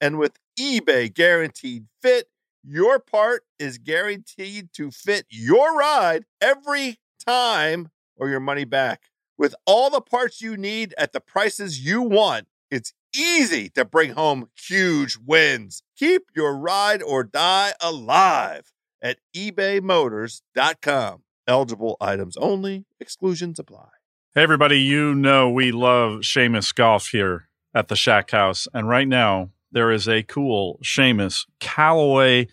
and with eBay Guaranteed Fit, your part is guaranteed to fit your ride every time or your money back. With all the parts you need at the prices you want, it's easy to bring home huge wins. Keep your ride or die alive at ebaymotors.com. Eligible items only, exclusions apply. Hey, everybody, you know we love Seamus Golf here at the Shack House. And right now, there is a cool Seamus Callaway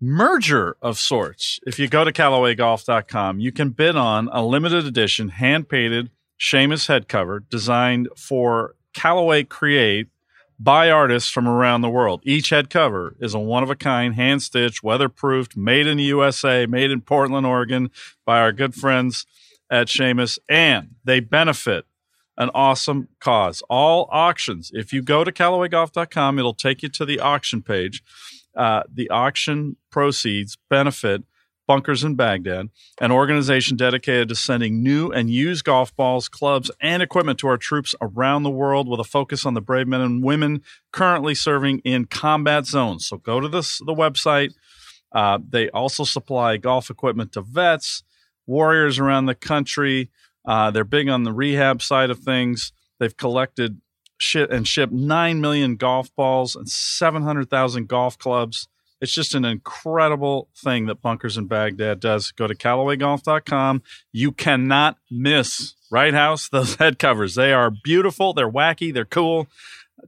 merger of sorts. If you go to CallawayGolf.com, you can bid on a limited edition hand painted Seamus head cover designed for Callaway Create by artists from around the world. Each head cover is a one of a kind, hand stitched, weatherproofed, made in the USA, made in Portland, Oregon by our good friends at Seamus. And they benefit an awesome cause. All auctions. If you go to CallawayGolf.com, it'll take you to the auction page. Uh, the auction proceeds benefit Bunkers in Baghdad, an organization dedicated to sending new and used golf balls, clubs, and equipment to our troops around the world with a focus on the brave men and women currently serving in combat zones. So go to this, the website. Uh, they also supply golf equipment to vets, warriors around the country, uh, they're big on the rehab side of things. They've collected shit and shipped 9 million golf balls and 700,000 golf clubs. It's just an incredible thing that Bunkers in Baghdad does. Go to CallawayGolf.com. You cannot miss Right House, those head covers. They are beautiful. They're wacky. They're cool.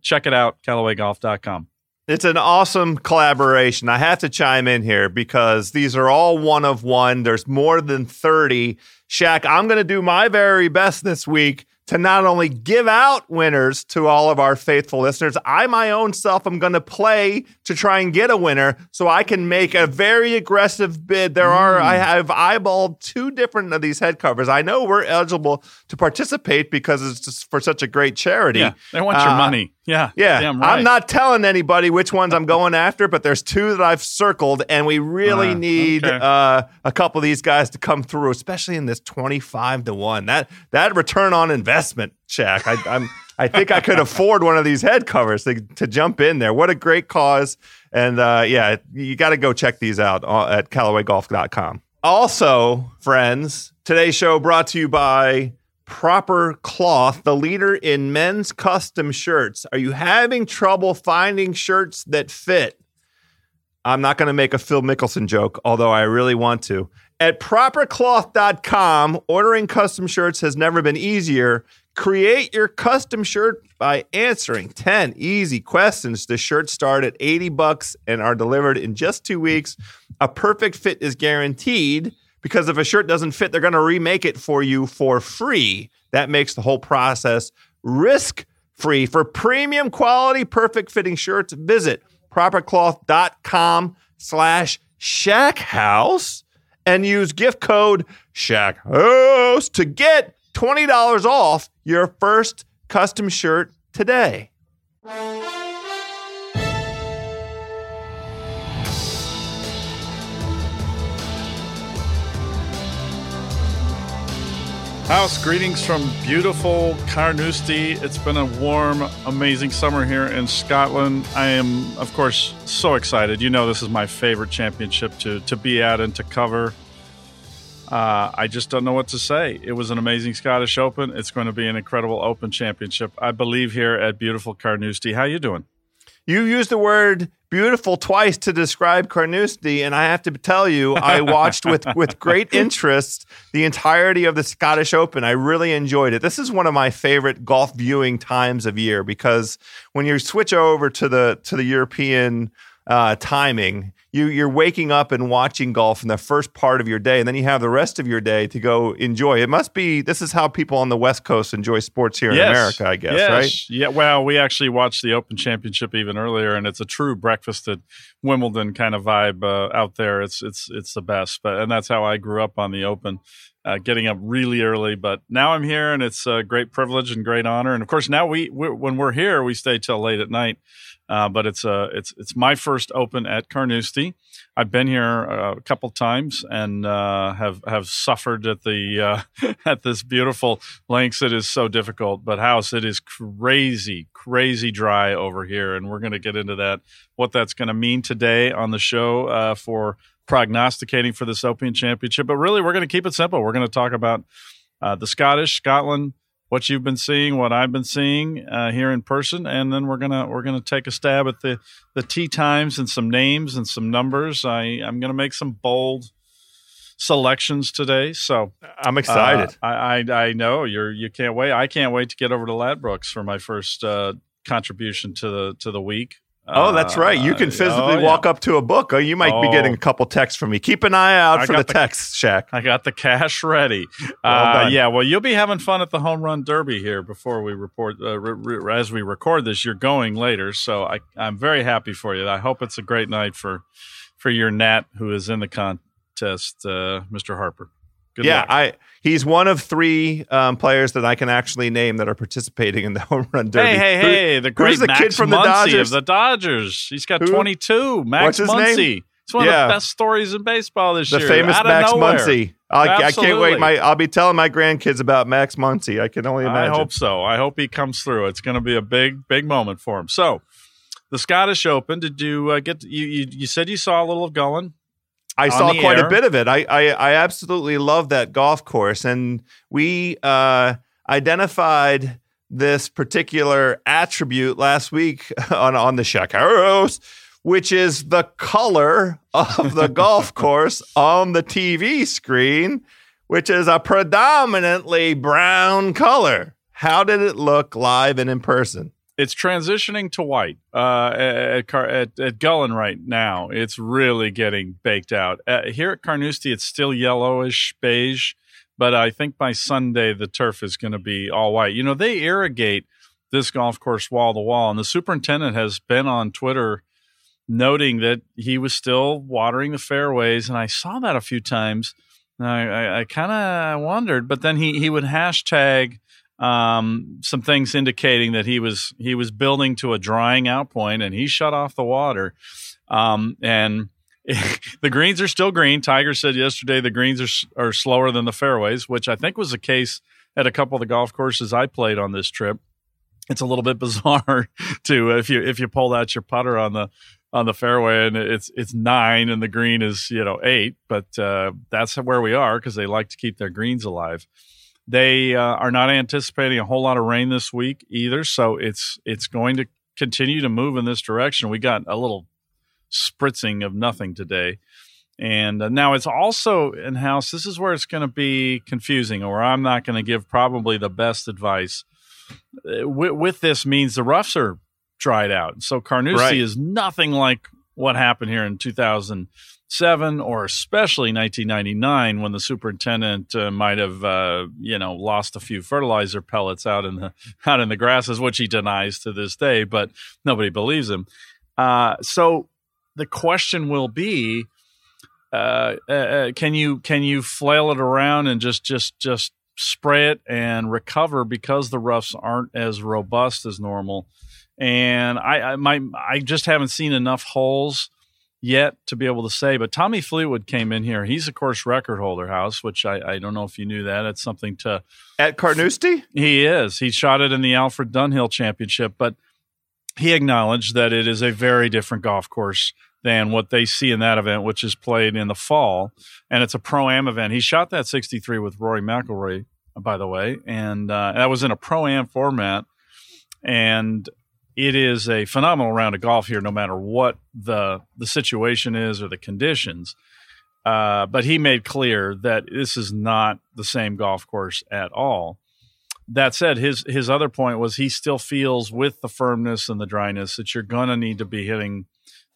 Check it out, CallawayGolf.com. It's an awesome collaboration. I have to chime in here because these are all one of one. There's more than 30. Shaq, I'm going to do my very best this week to not only give out winners to all of our faithful listeners, I my own self am going to play to try and get a winner so I can make a very aggressive bid. There are. I hmm. have eyeballed two different of these head covers. I know we're eligible to participate because it's for such a great charity. Yeah, they want uh, your money. Yeah. Yeah. Right. I'm not telling anybody which ones I'm going after, but there's two that I've circled, and we really uh, need okay. uh, a couple of these guys to come through, especially in this 25 to 1. That that return on investment check. I, am I think I could afford one of these head covers to, to jump in there. What a great cause. And uh, yeah, you got to go check these out at CallawayGolf.com. Also, friends, today's show brought to you by Proper Cloth, the leader in men's custom shirts. Are you having trouble finding shirts that fit? I'm not going to make a Phil Mickelson joke, although I really want to. At propercloth.com, ordering custom shirts has never been easier. Create your custom shirt by answering 10 easy questions. The shirts start at 80 bucks and are delivered in just 2 weeks. A perfect fit is guaranteed because if a shirt doesn't fit, they're going to remake it for you for free. That makes the whole process risk-free. For premium quality perfect fitting shirts, visit propercloth.com slash shackhouse and use gift code shackhouse to get $20 off your first custom shirt today. House, greetings from beautiful Carnoustie. It's been a warm, amazing summer here in Scotland. I am, of course, so excited. You know, this is my favorite championship to, to be at and to cover. Uh, I just don't know what to say. It was an amazing Scottish Open. It's going to be an incredible Open Championship, I believe, here at beautiful Carnoustie. How you doing? You used the word beautiful twice to describe Carnoustie, and I have to tell you, I watched with with great interest the entirety of the Scottish Open. I really enjoyed it. This is one of my favorite golf viewing times of year because when you switch over to the to the European uh, timing, you you're waking up and watching golf in the first part of your day, and then you have the rest of your day to go enjoy. It must be this is how people on the West Coast enjoy sports here yes. in America, I guess, yes. right? Yeah. Well, we actually watched the Open Championship even earlier, and it's a true breakfast at Wimbledon kind of vibe uh, out there. It's it's it's the best, but and that's how I grew up on the Open. Uh, getting up really early, but now I'm here and it's a great privilege and great honor. And of course, now we we're, when we're here, we stay till late at night uh, but it's a uh, it's it's my first open at Carnoustie. I've been here uh, a couple times and uh, have have suffered at the uh, at this beautiful links. It is so difficult, but house it is crazy, crazy dry over here, and we're going to get into that. What that's going to mean today on the show uh, for prognosticating for this Open Championship. But really, we're going to keep it simple. We're going to talk about the Scottish, Scotland, what you've been seeing, what I've been seeing uh, here in person, and then we're gonna we're gonna take a stab at the the tee times and some names and some numbers. I I'm gonna make some bold selections today, so I'm excited. Uh, I, I, I know you're you can't wait. I can't wait to get over to Ladbrokes for my first uh, contribution to the to the week. Oh, that's right. You can uh, physically oh, walk up to a book. Oh, you might oh. be getting a couple texts from me. Keep an eye out I for the, the text, Shaq. I got the cash ready. Well uh, yeah, well, you'll be having fun at the home run derby here before we report. Uh, re- re- as we record this, you're going later, so I, I'm very happy for you. I hope it's a great night for for your Nat who is in the contest, uh, Mr. Harper. Good yeah, luck. I he's one of three um, players that I can actually name that are participating in the home run derby. Hey, hey, hey! The great the Max kid from Muncy the Dodgers? of the Dodgers. He's got Who? 22. Max What's his Muncy. Name? It's one yeah. of the best stories in baseball this the year. The famous Max Muncy. I, I, can't wait. My I'll be telling my grandkids about Max Muncy. I can only imagine. I hope so. I hope he comes through. It's going to be a big, big moment for him. So, the Scottish Open. Did you uh, get? You, you you said you saw a little of Gullane. I saw quite air. a bit of it. I, I, I absolutely love that golf course, and we uh, identified this particular attribute last week on on the Shack which is the color of the golf course on the TV screen, which is a predominantly brown color. How did it look live and in person? It's transitioning to white uh, at, at, at Gullane right now. It's really getting baked out. Uh, here at Carnoustie, it's still yellowish beige, but I think by Sunday the turf is going to be all white. You know, they irrigate this golf course wall to wall, and the superintendent has been on Twitter noting that he was still watering the fairways, and I saw that a few times. I, I, I kind of wondered, but then he he would hashtag um, some things indicating that he was he was building to a drying out point, and he shut off the water. Um, and the greens are still green. Tiger said yesterday the greens are are slower than the fairways, which I think was the case at a couple of the golf courses I played on this trip. It's a little bit bizarre to if you if you pulled out your putter on the on the fairway and it's it's nine and the green is you know eight, but uh, that's where we are because they like to keep their greens alive. They uh, are not anticipating a whole lot of rain this week either, so it's it's going to continue to move in this direction. We got a little spritzing of nothing today. And uh, now it's also in house. This is where it's going to be confusing, or I'm not going to give probably the best advice. Uh, with, with, this means the roughs are dried out. So Carnoustie right. is nothing like what happened here in 2000 seven or especially 1999 when the superintendent uh, might have uh, you know lost a few fertilizer pellets out in the out in the grasses which he denies to this day but nobody believes him. Uh, so the question will be uh, uh, uh, can you can you flail it around and just just just spray it and recover because the roughs aren't as robust as normal? And I, I my I just haven't seen enough holes yet to be able to say. But Tommy Fleetwood came in here. He's a course record holder, House, which I, I don't know if you knew that. It's something to at Carnoustie. He is. He shot it in the Alfred Dunhill Championship, but he acknowledged that it is a very different golf course than what they see in that event, which is played in the fall, and it's a pro am event. He shot that 63 with Rory McIlroy, by the way, and uh, that was in a pro am format. And it is a phenomenal round of golf here, no matter what the the situation is or the conditions. Uh, but he made clear that this is not the same golf course at all. That said, his his other point was he still feels with the firmness and the dryness that you're gonna need to be hitting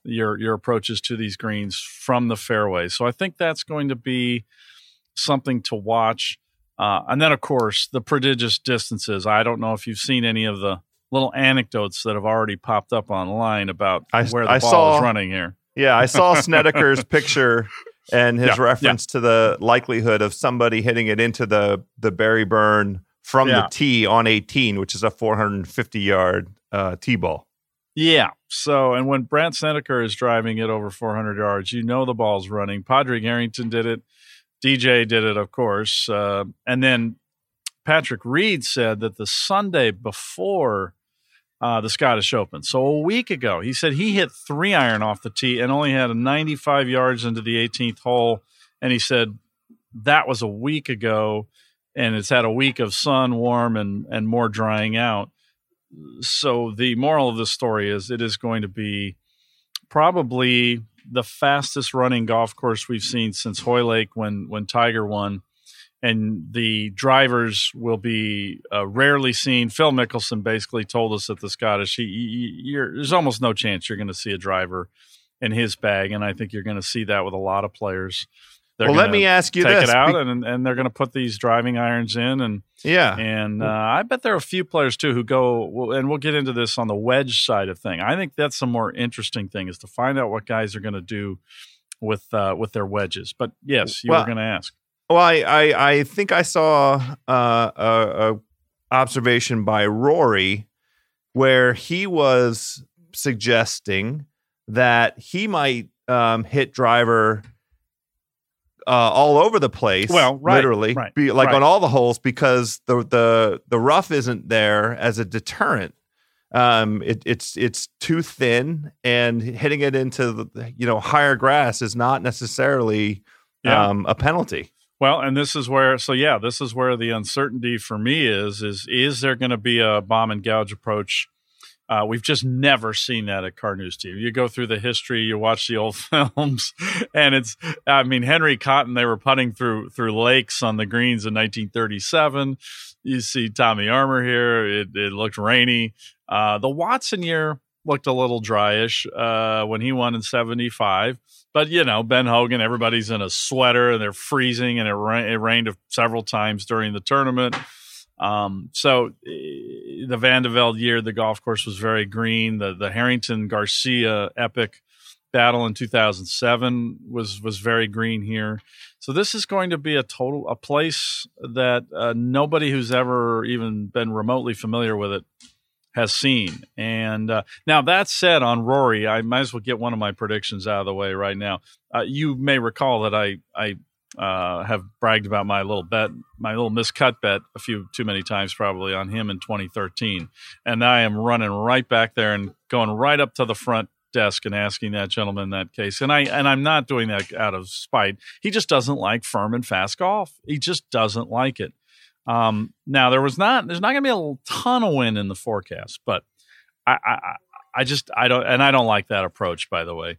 your your approaches to these greens from the fairway. So I think that's going to be something to watch. Uh, and then, of course, the prodigious distances. I don't know if you've seen any of the little anecdotes that have already popped up online about I, where the I ball saw, is running here. Yeah, I saw Snedeker's picture and his yeah, reference yeah. to the likelihood of somebody hitting it into the the Barry Burn from yeah. the tee on 18, which is a 450 yard uh, tee ball. Yeah. So, and when Brandt Snedeker is driving it over 400 yards, you know the ball's running. Padraig Harrington did it. DJ did it, of course. Uh, and then Patrick Reed said that the Sunday before uh, the Scottish Open, so a week ago, he said he hit three iron off the tee and only had a 95 yards into the 18th hole. And he said that was a week ago, and it's had a week of sun, warm, and and more drying out. So the moral of the story is it is going to be probably the fastest running golf course we've seen since Hoylake when when Tiger won and the drivers will be uh, rarely seen. Phil Mickelson basically told us at the Scottish, he, he, there's almost no chance you're going to see a driver in his bag, and I think you're going to see that with a lot of players. They're well, let me ask you take this. it out, and and they're going to put these driving irons in, and yeah, and uh, I bet there are a few players too who go, and we'll get into this on the wedge side of thing. I think that's the more interesting thing is to find out what guys are going to do with uh, with their wedges. But yes, you well, were going to ask. Well, I, I, I think I saw uh, a, a observation by Rory where he was suggesting that he might um, hit driver uh, all over the place. Well, right, literally, right, be, like right. on all the holes because the the the rough isn't there as a deterrent. Um, it, it's it's too thin, and hitting it into the you know higher grass is not necessarily yeah. um, a penalty. Well, and this is where so yeah, this is where the uncertainty for me is is is there going to be a bomb and gouge approach? Uh, we've just never seen that at Carnoustie. You go through the history, you watch the old films, and it's I mean Henry Cotton. They were putting through through lakes on the greens in 1937. You see Tommy Armour here. It, it looked rainy. Uh, the Watson year looked a little dryish uh, when he won in 75. But, you know, Ben Hogan, everybody's in a sweater and they're freezing, and it, ra- it rained several times during the tournament. Um, so eh, the Van de Velde year, the golf course was very green. The, the Harrington Garcia epic battle in 2007 was, was very green here. So this is going to be a total, a place that uh, nobody who's ever even been remotely familiar with it has seen. And uh, now that said, on Rory, I might as well get one of my predictions out of the way right now. Uh, you may recall that I I uh, have bragged about my little bet, my little miscut bet, a few too many times probably on him in 2013, and I am running right back there and going right up to the front desk and asking that gentleman that case. And I and I'm not doing that out of spite. He just doesn't like firm and fast golf. He just doesn't like it. Um, now there was not there's not going to be a ton of wind in the forecast, but I, I I just I don't and I don't like that approach. By the way,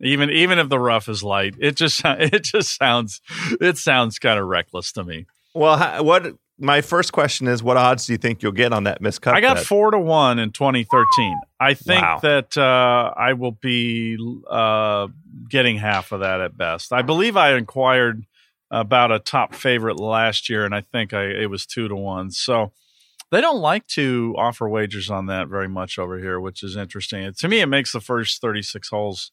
even even if the rough is light, it just it just sounds it sounds kind of reckless to me. Well, what my first question is, what odds do you think you'll get on that miscut? I got bet? four to one in 2013. I think wow. that uh, I will be uh, getting half of that at best. I believe I inquired about a top favorite last year, and I think I, it was two to one. So they don't like to offer wagers on that very much over here, which is interesting. To me, it makes the first 36 holes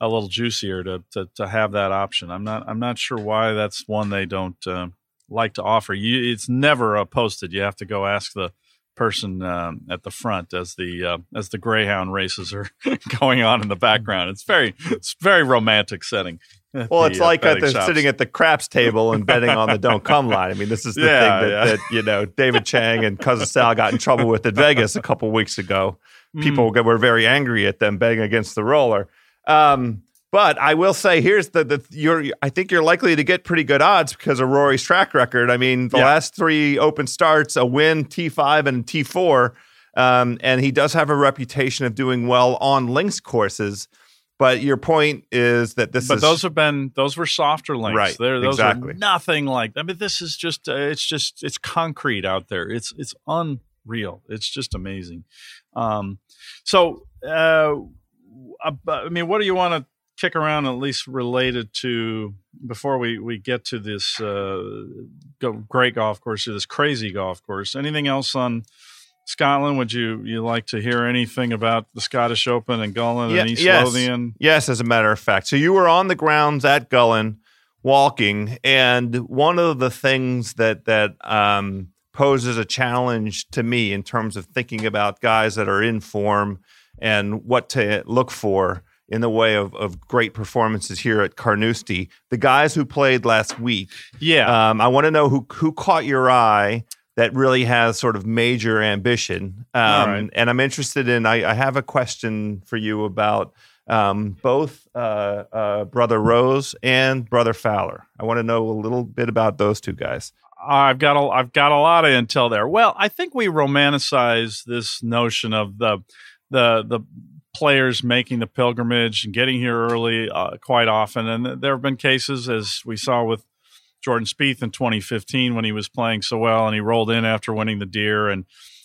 a little juicier to, to, to have that option. I'm not I'm not sure why that's one they don't uh, like to offer. You it's never posted. You have to go ask the person um, at the front as the uh, as the greyhound races are going on in the background. It's very it's very romantic setting. Well, it's the, uh, like uh, at the, sitting at the craps table and betting on the don't come line. I mean, this is the yeah, thing that, yeah. that, you know David Chang and Cousin Sal got in trouble with at Vegas a couple weeks ago. People mm. were very angry at them betting against the roller. Um, but I will say, here's the the you're. I think you're likely to get pretty good odds because of Rory's track record. I mean, the yeah. last three Open starts, a win, T five and T four, um, and he does have a reputation of doing well on links courses. But your point is that this but is, those have been those were softer links. Right. They're, those exactly. are nothing like. I mean, this is just uh, it's just it's concrete out there. It's it's unreal. It's just amazing. Um, so. Uh, I mean, what do you want to kick around at least related to before we we get to this uh, great golf course, or this crazy golf course. Anything else on Scotland? Would you you like to hear anything about the Scottish Open and Gullane yeah, and East yes. Lothian? Yes, as a matter of fact. So you were on the grounds at Gullane walking, and one of the things that that um, poses a challenge to me in terms of thinking about guys that are in form and what to look for in the way of, of great performances here at Carnoustie. The guys who played last week, yeah, um, I want to know who who caught your eye that really has sort of major ambition. Um, right. And I'm interested in. I, I, have a question for you about um, both uh, uh, brother Rose and brother Fowler. I want to know a little bit about those two guys. I've got a I've got a lot of intel there. Well, I think we romanticize this notion of the the the players making the pilgrimage and getting here early uh, quite often. And there have been cases, as we saw with Jordan Spieth in 2015 when he was playing so well and he rolled in after winning the Deere, and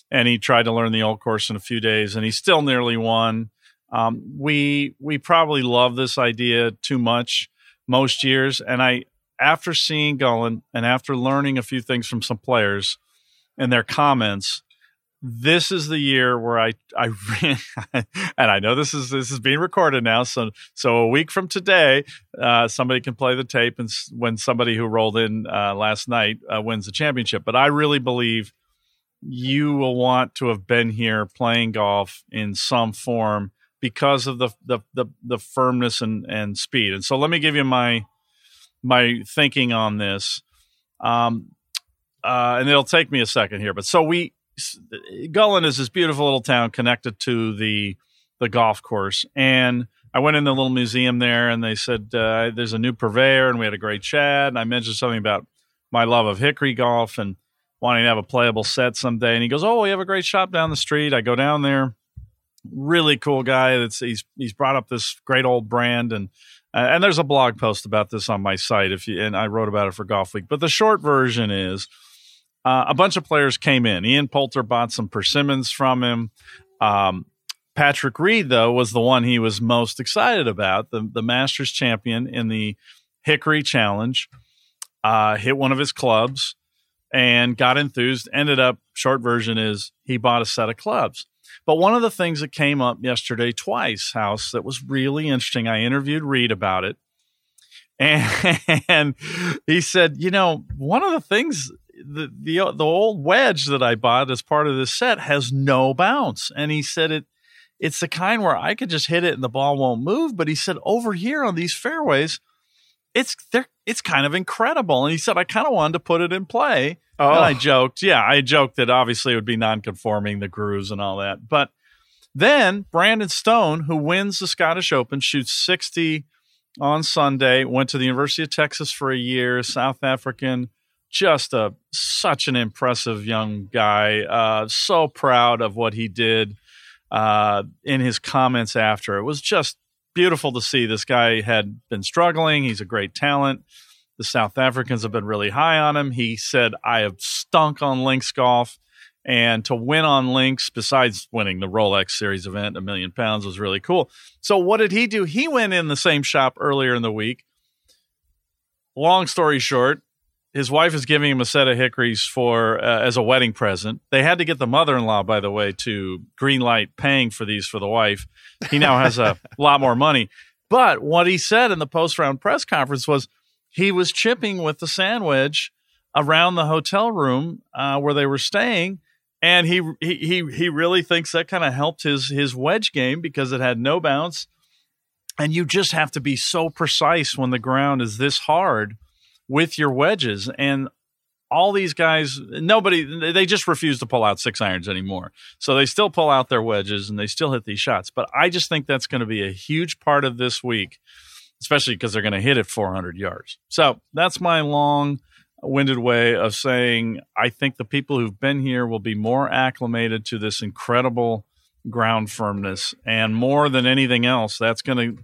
and he tried to learn the old course in a few days and he still nearly won. Um, we we probably love this idea too much most years, and I after seeing Gullane and after learning a few things from some players and their comments, this is the year where I I and I know this is this is being recorded now, so so a week from today, uh, somebody can play the tape and when somebody who rolled in uh, last night uh, wins the championship. But I really believe you will want to have been here playing golf in some form because of the the the, the firmness and and speed. And so let me give you my my thinking on this. Um, uh, and it'll take me a second here, but so we Gullane is this beautiful little town connected to the the golf course, and I went in the little museum there, and they said uh, there's a new purveyor, and we had a great chat. And I mentioned something about my love of hickory golf and wanting to have a playable set someday. And he goes, "Oh, we have a great shop down the street." I go down there. Really cool guy. That's he's he's brought up this great old brand and. Uh, and there's a blog post about this on my site if you and I wrote about it for Golf Week. But the short version is uh, a bunch of players came in. Ian Poulter bought some persimmons from him. Um, Patrick Reed, though, was the one he was most excited about, the, the Masters champion in the Hickory Challenge. Uh, hit one of his clubs and got enthused. Ended up, short version is he bought a set of clubs. But one of the things that came up yesterday twice, House, that was really interesting. I interviewed Reed about it. And, and he said, you know, one of the things the the the old wedge that I bought as part of this set has no bounce, and he said it. It's the kind where I could just hit it and the ball won't move. But he said over here on these fairways, it's there. It's kind of incredible. And he said I kind of wanted to put it in play. Oh. And I oh. joked, yeah, I joked that obviously it would be non-conforming, the grooves and all that. But then Brandon Stone, who wins the Scottish Open, shoots sixty on Sunday. Went to the University of Texas for a year. South African just a such an impressive young guy. Uh, so proud of what he did uh, in his comments after. It was just beautiful to see. This guy had been struggling. He's a great talent. The South Africans have been really high on him. He said, "I have stunk on links golf." And to win on links, besides winning the Rolex Series event, a million pounds was really cool. So, what did he do? He went in the same shop earlier in the week. Long story short, his wife is giving him a set of hickories for uh, as a wedding present. They had to get the mother-in-law, by the way, to green light paying for these for the wife. He now has a lot more money. But what he said in the post-round press conference was he was chipping with the sand wedge around the hotel room uh, where they were staying, and he he he really thinks that kind of helped his his wedge game because it had no bounce, and you just have to be so precise when the ground is this hard with your wedges. And all these guys nobody they just refuse to pull out six irons anymore. So they still pull out their wedges and they still hit these shots. But i just think that's going to be a huge part of this week especially because they're going to hit it 400 yards. So that's my long winded way of saying I think the people who've been here will be more acclimated to this incredible ground firmness. And more than anything else, that's going to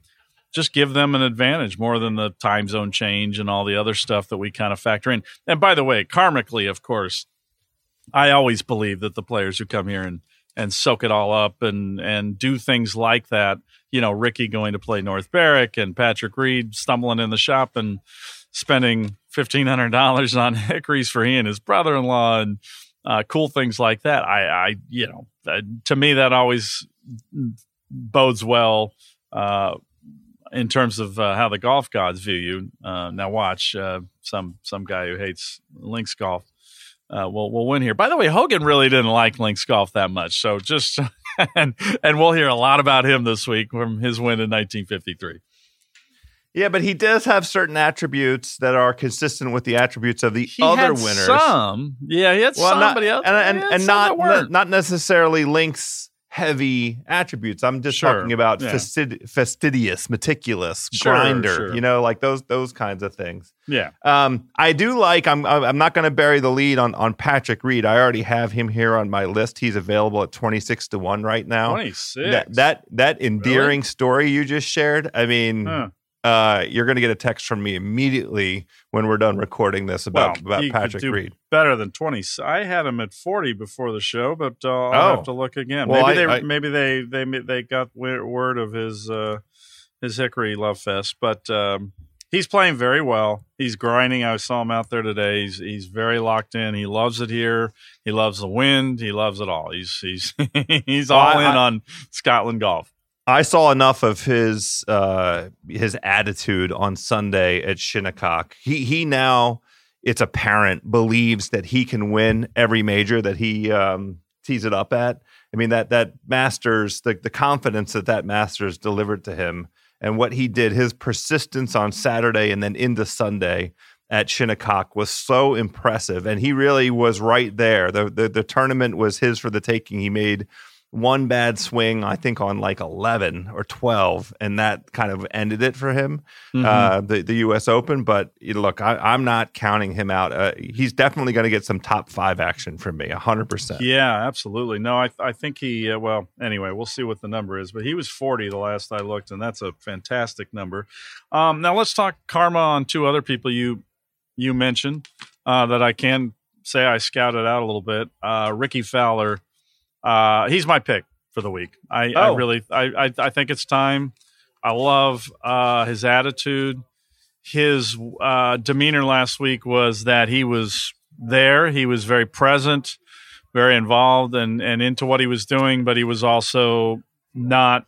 just give them an advantage more than the time zone change and all the other stuff that we kind of factor in. And by the way, karmically, of course, I always believe that the players who come here and and soak it all up and and do things like that. You know, Rickie going to play North Berwick and Patrick Reed stumbling in the shop and spending fifteen hundred dollars on hickories for he and his brother in law and uh, cool things like that. I, I you know, uh, to me that always bodes well uh, in terms of uh, how the golf gods view you. Uh, now watch uh, some some guy who hates links golf. Uh, will will win here. By the way, Hogan really didn't like links golf that much, so just and and we'll hear a lot about him this week from his win in 1953. Yeah, but he does have certain attributes that are consistent with the attributes of the he other winners. Some, yeah, he had well, somebody not, else, and, and, and not not necessarily links heavy attributes. I'm just sure. talking about yeah. fastid- fastidious, meticulous, sure, grinder. Sure. You know, like those those kinds of things. Yeah. Um, I do like. I'm I'm not going to bury the lead on on Patrick Reed. I already have him here on my list. He's available at 26 to one right now. 26. That that that endearing really? story you just shared. I mean. Huh uh, you're going to get a text from me immediately when we're done recording this about well, about Patrick Reed. Better than twenty. I had him at forty before the show, but uh, I'll oh. have to look again. Well, maybe I, they I, maybe they they they got word of his uh, his Hickory Love Fest, but um, he's playing very well. He's grinding. I saw him out there today. He's he's very locked in. He loves it here. He loves the wind. He loves it all. He's he's he's all well, in on Scotland golf. I saw enough of his uh, his attitude on Sunday at Shinnecock. He he now it's apparent believes that he can win every major that he um, tees it up at. I mean that that Masters the the confidence that that Masters delivered to him and what he did his persistence on Saturday and then into Sunday at Shinnecock was so impressive and he really was right there. The the, the tournament was his for the taking. He made one bad swing, I think on like 11 or 12, and that kind of ended it for him, mm-hmm. uh, the, the U.S. Open. But look, I, am not counting him out. Uh, he's definitely going to get some top five action from me, 100%. Yeah, absolutely. No, I, I think he, uh, well, anyway, we'll see what the number is, but he was 40 the last I looked, and that's a fantastic number. Um, now let's talk karma on two other people you you mentioned uh, that I can say I scouted out a little bit. Uh, Rickie Fowler uh, he's my pick for the week. I, oh. I really, I, I, I, think it's time. I love uh, his attitude. His uh, demeanor last week was that he was there. He was very present, very involved, and and into what he was doing. But he was also not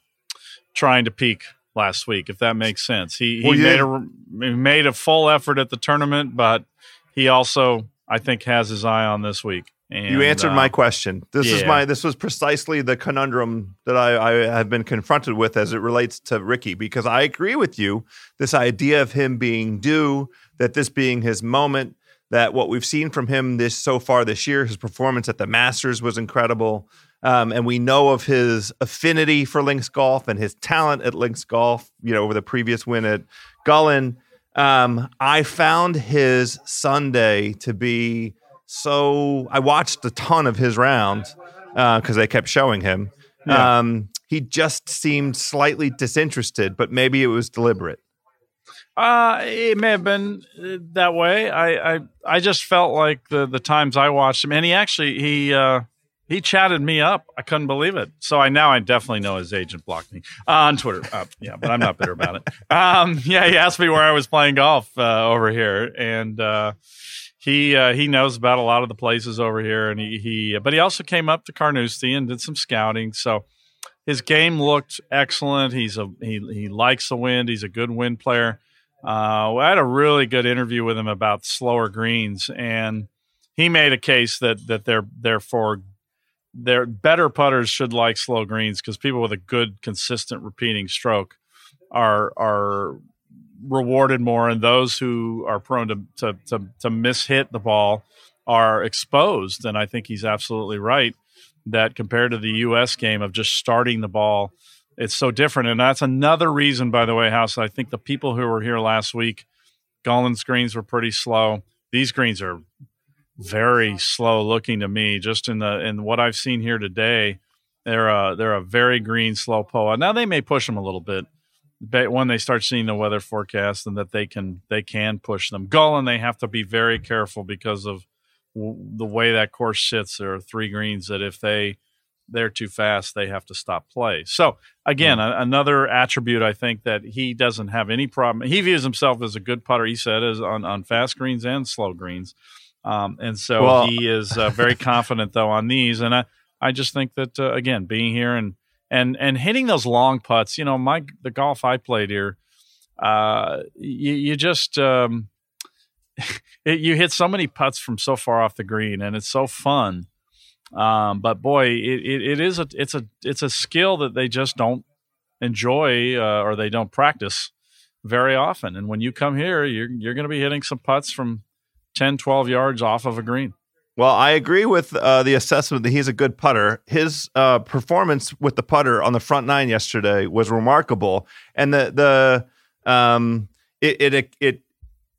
trying to peak last week, if that makes sense. He he well, made a he made a full effort at the tournament, but he also I think has his eye on this week. And, you answered uh, my question. This yeah. is my this was precisely the conundrum that I, I, have been confronted with as it relates to Rickie, because I agree with you. This idea of him being due, that this being his moment, that what we've seen from him this so far this year, his performance at the Masters was incredible, um, and we know of his affinity for links golf and his talent at links golf. You know, over the previous win at Gullane, um, I found his Sunday to be so I watched a ton of his rounds because uh, they kept showing him. Yeah. Um, he just seemed slightly disinterested, but maybe it was deliberate. Uh, it may have been uh, that way. I, I, I just felt like the the times I watched him, and he actually he uh, he chatted me up. I couldn't believe it. So I now I definitely know his agent blocked me uh, on Twitter. Uh, yeah, but I'm not bitter about it. Um, yeah, he asked me where I was playing golf uh, over here, and uh, he uh, he knows about a lot of the places over here, and he he but he also came up to Carnoustie and did some scouting. So his game looked excellent. He's a he he likes the wind. He's a good wind player. Uh, I had a really good interview with him about slower greens, and he made a case that that they're they're they're better putters should like slow greens because people with a good, consistent, repeating stroke are are rewarded more, and those who are prone to to to, to mishit the ball are exposed. And I think he's absolutely right that compared to the U.S. game of just starting the ball, it's so different. And that's another reason, by the way, House. I think the people who were here last week, Gullane's greens were pretty slow. These greens are very slow looking to me. Just in the in what I've seen here today, they're a they're a very green slow poa. Now they may push them a little bit when they start seeing the weather forecast and that they can they can push them. Gullane they have to be very careful because of w- the way that course sits. There are three greens that if they they're too fast, they have to stop play. So again, mm-hmm. a, another attribute I think that he doesn't have any problem. He views himself as a good putter. He said as on on fast greens and slow greens. Um, and so well, he is uh, very confident though on these. And I, I just think that uh, again, being here and and and hitting those long putts, you know, my the golf I played here, uh, you, you just um, it, you hit so many putts from so far off the green, and it's so fun. Um, but boy, it, it, it is a it's a it's a skill that they just don't enjoy uh, or they don't practice very often. And when you come here, you're you're going to be hitting some putts from 10, 12 yards off of a green. Well, I agree with uh, the assessment that he's a good putter. His uh, performance with the putter on the front nine yesterday was remarkable, and the the um, it it, it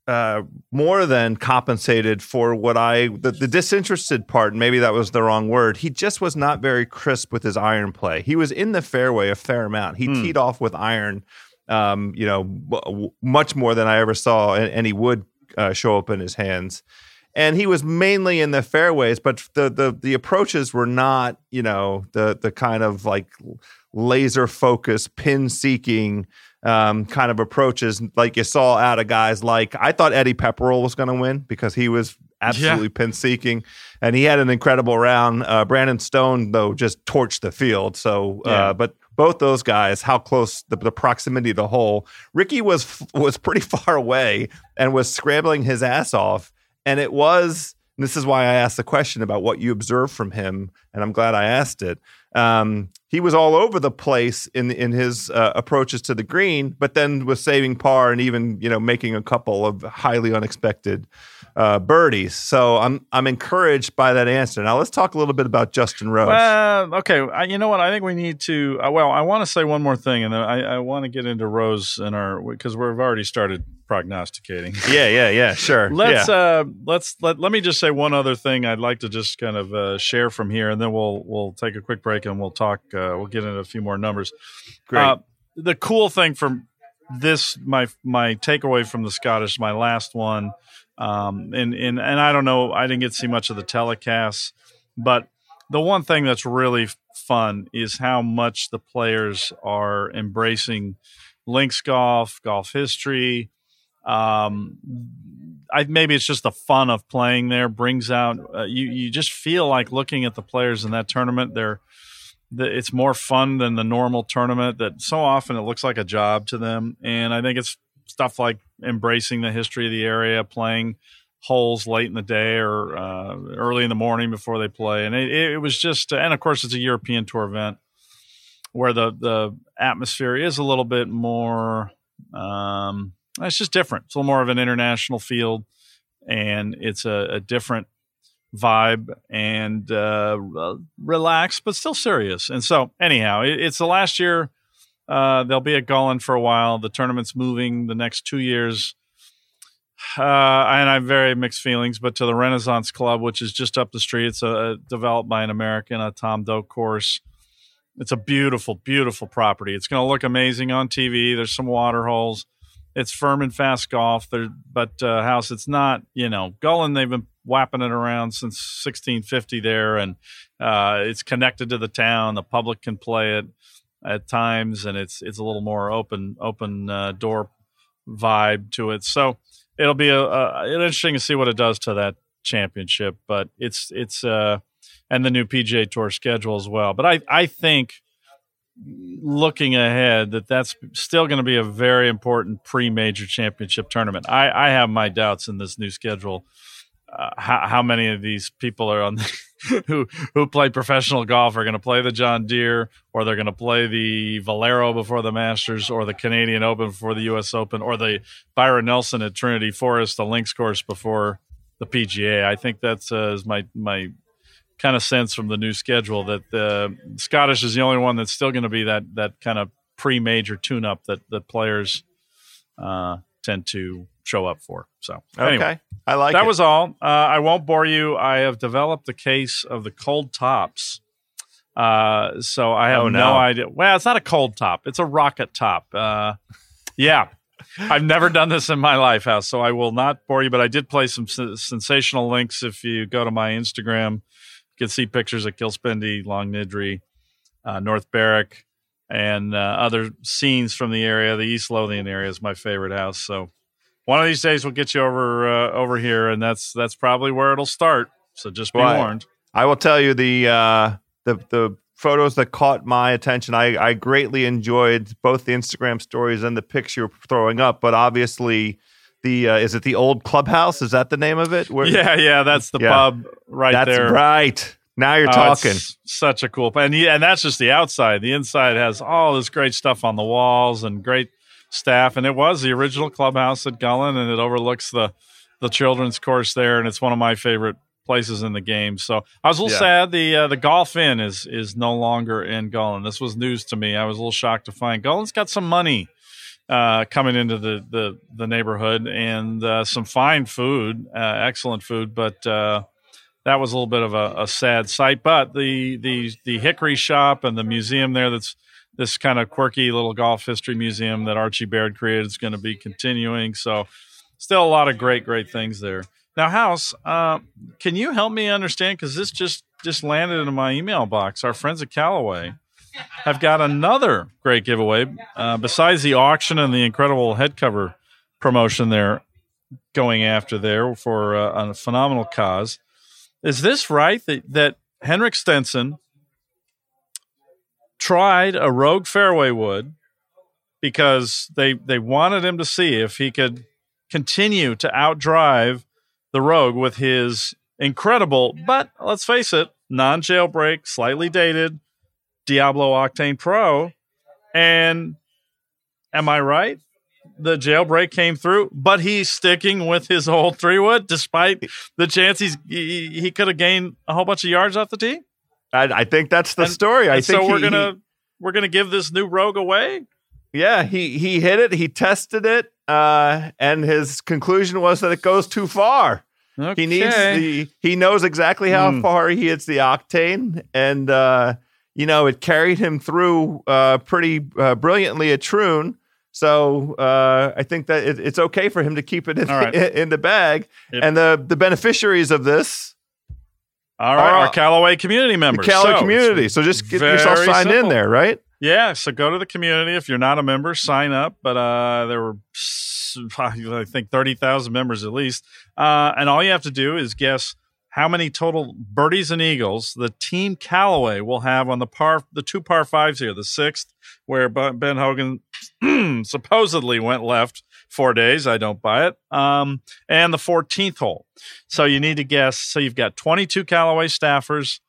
uh, more than compensated for what I the, the, disinterested part. Maybe that was the wrong word. He just was not very crisp with his iron play. He was in the fairway a fair amount. He hmm. teed off with iron, um, you know, w- much more than I ever saw, he would uh, show up in his hands. And he was mainly in the fairways, but the the the approaches were not, you know, the the kind of like laser focused, pin seeking um, kind of approaches, like you saw out of guys like I thought Eddie Pepperell was going to win because he was absolutely yeah. pin seeking, and he had an incredible round. Uh, Brandon Stone though just torched the field. So, uh, yeah. but both those guys, how close the, the proximity to the hole. Rickie was was pretty far away and was scrambling his ass off, and it was. And this is why I asked the question about what you observed from him, and I'm glad I asked it. Um, he was all over the place in in his uh, approaches to the green, but then was saving par and even you know making a couple of highly unexpected uh, birdies. So I'm I'm encouraged by that answer. Now let's talk a little bit about Justin Rose. Uh, okay, I, you know what? I think we need to. Uh, well, I want to say one more thing, and then I, I want to get into Rose in our because we've already started prognosticating. Yeah, yeah, yeah. Sure. let's yeah. uh, let's let let me just say one other thing. I'd like to just kind of uh, share from here, and then we'll we'll take a quick break and we'll talk. Uh, we'll get into a few more numbers. Great. Uh, the cool thing from this my my takeaway from the Scottish, my last one um, and, and, and I don't know, I didn't get to see much of the telecasts, but the one thing that's really fun is how much the players are embracing links golf, golf history. Um, I, maybe it's just the fun of playing there brings out uh, you. You just feel like looking at the players in that tournament. They're it's more fun than the normal tournament. That so often it looks like a job to them, and I think it's stuff like embracing the history of the area, playing holes late in the day or uh, early in the morning before they play, and it, it, was just, and of course, it's a European tour event where the the atmosphere is a little bit more. Um, it's just different. It's a little more of an international field, and it's a, a different vibe and uh, relaxed, but still serious. And so, anyhow, it, it's the last year uh, they'll be at Gullane for a while. The tournament's moving the next two years. Uh, and I have very mixed feelings, but to the Renaissance Club, which is just up the street, it's a, a developed by an American, a Tom Doak course. It's a beautiful, beautiful property. It's going to look amazing on TV. There's some water holes. It's firm and fast golf. There, but uh, house, it's not. You know, Gullen. They've been whapping it around since 1650 there, and uh, it's connected to the town. The public can play it at times, and it's it's a little more open open uh, door vibe to it. So it'll be a, a, interesting to see what it does to that championship. But it's it's uh, and the new PGA Tour schedule as well. But I I think looking ahead that that's still going to be a very important pre-major championship tournament. I I have my doubts in this new schedule. Uh, how, how many of these people are on the who who play professional golf are going to play the John Deere, or they're going to play the Valero before the Masters, or the Canadian Open before the U.S. Open, or the Byron Nelson at Trinity Forest, the links course before the PGA. I think that's uh, is my my kind of sense from the new schedule that the Scottish is the only one that's still going to be that that kind of pre-major tune-up that that players uh, tend to show up for. So anyway, okay, I like that. It. Was all. Uh, I won't bore you. I have developed the case of the cold tops. Uh, so I have oh, no. no. idea. Well, it's not a cold top; it's a rocket top. Uh, yeah, I've never done this in my life house, so I will not bore you. But I did play some sensational links. If you go to my Instagram, you can see pictures of Kilspindie, Longniddry, uh, North Berwick, and uh, other scenes from the area. The East Lothian area is my favorite house. So one of these days we'll get you over uh, over here, and that's that's probably where it'll start. So just be warned. I will tell you the uh, the the photos that caught my attention. I, I greatly enjoyed both the Instagram stories and the pics you're throwing up, but obviously the uh, is it the old clubhouse? Is that the name of it? Where, yeah, yeah, that's the yeah. pub right that's there. Right. Now you're oh, talking. such a cool, and yeah, and that's just the outside. The inside has all this great stuff on the walls and great staff. And it was the original clubhouse at Gullane, and it overlooks the the children's course there, and it's one of my favorite places in the game. So I was a little yeah. sad the uh, the Golf Inn is is no longer in Gullane. This was news to me. I was a little shocked to find Gullane's got some money uh, coming into the the, the neighborhood and uh, some fine food, uh, excellent food, but uh, that was a little bit of a, a, sad sight. But the the the Hickory shop and the museum there that's this kind of quirky little golf history museum that Archie Baird created is going to be continuing. So still a lot of great great things there. Now, House, uh, can you help me understand? Because this just just landed into my email box. Our friends at Callaway have got another great giveaway. Uh, besides the auction and the incredible head cover promotion they're going after there for uh, a phenomenal cause. Is this right that, that Henrik Stenson tried a rogue fairway wood because they they wanted him to see if he could continue to outdrive the rogue with his incredible, but let's face it, non jailbreak, slightly dated Diablo Octane Pro. And am I right? The jailbreak came through, but he's sticking with his old three wood despite the chance he's, he, he could have gained a whole bunch of yards off the tee. I, I think that's the and, story. I think so. He, we're gonna he, we're gonna give this new rogue away. Yeah, he he hit it. He tested it, uh, and his conclusion was that it goes too far. Okay. He needs the. He knows exactly how mm. far he hits the octane, and uh, you know it carried him through uh, pretty uh, brilliantly at Troon. So uh, I think that it, it's okay for him to keep it in, right. in the bag. Yep. And the the beneficiaries of this all right, our, our Callaway community members. The Callaway so community. So just get yourself signed simple. in there, right? Yeah. So go to the community. If you're not a member, sign up. But uh, there were, I think, 30,000 members at least. Uh, and all you have to do is guess how many total birdies and eagles the team Callaway will have on the par, the two par fives here, the sixth, where Ben Hogan supposedly went left four days. I don't buy it. Um, and the 14th hole. So you need to guess. So you've got 22 Callaway staffers,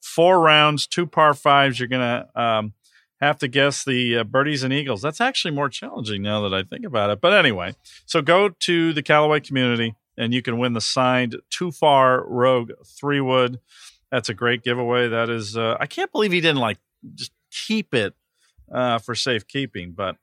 four rounds, two par fives. You're going to um, have to guess the uh, birdies and eagles. That's actually more challenging now that I think about it. But anyway, so go to the Callaway community and you can win the signed Too Far Rogue three wood. That's a great giveaway. That is, uh, I can't believe he didn't like just keep it uh, for safekeeping, but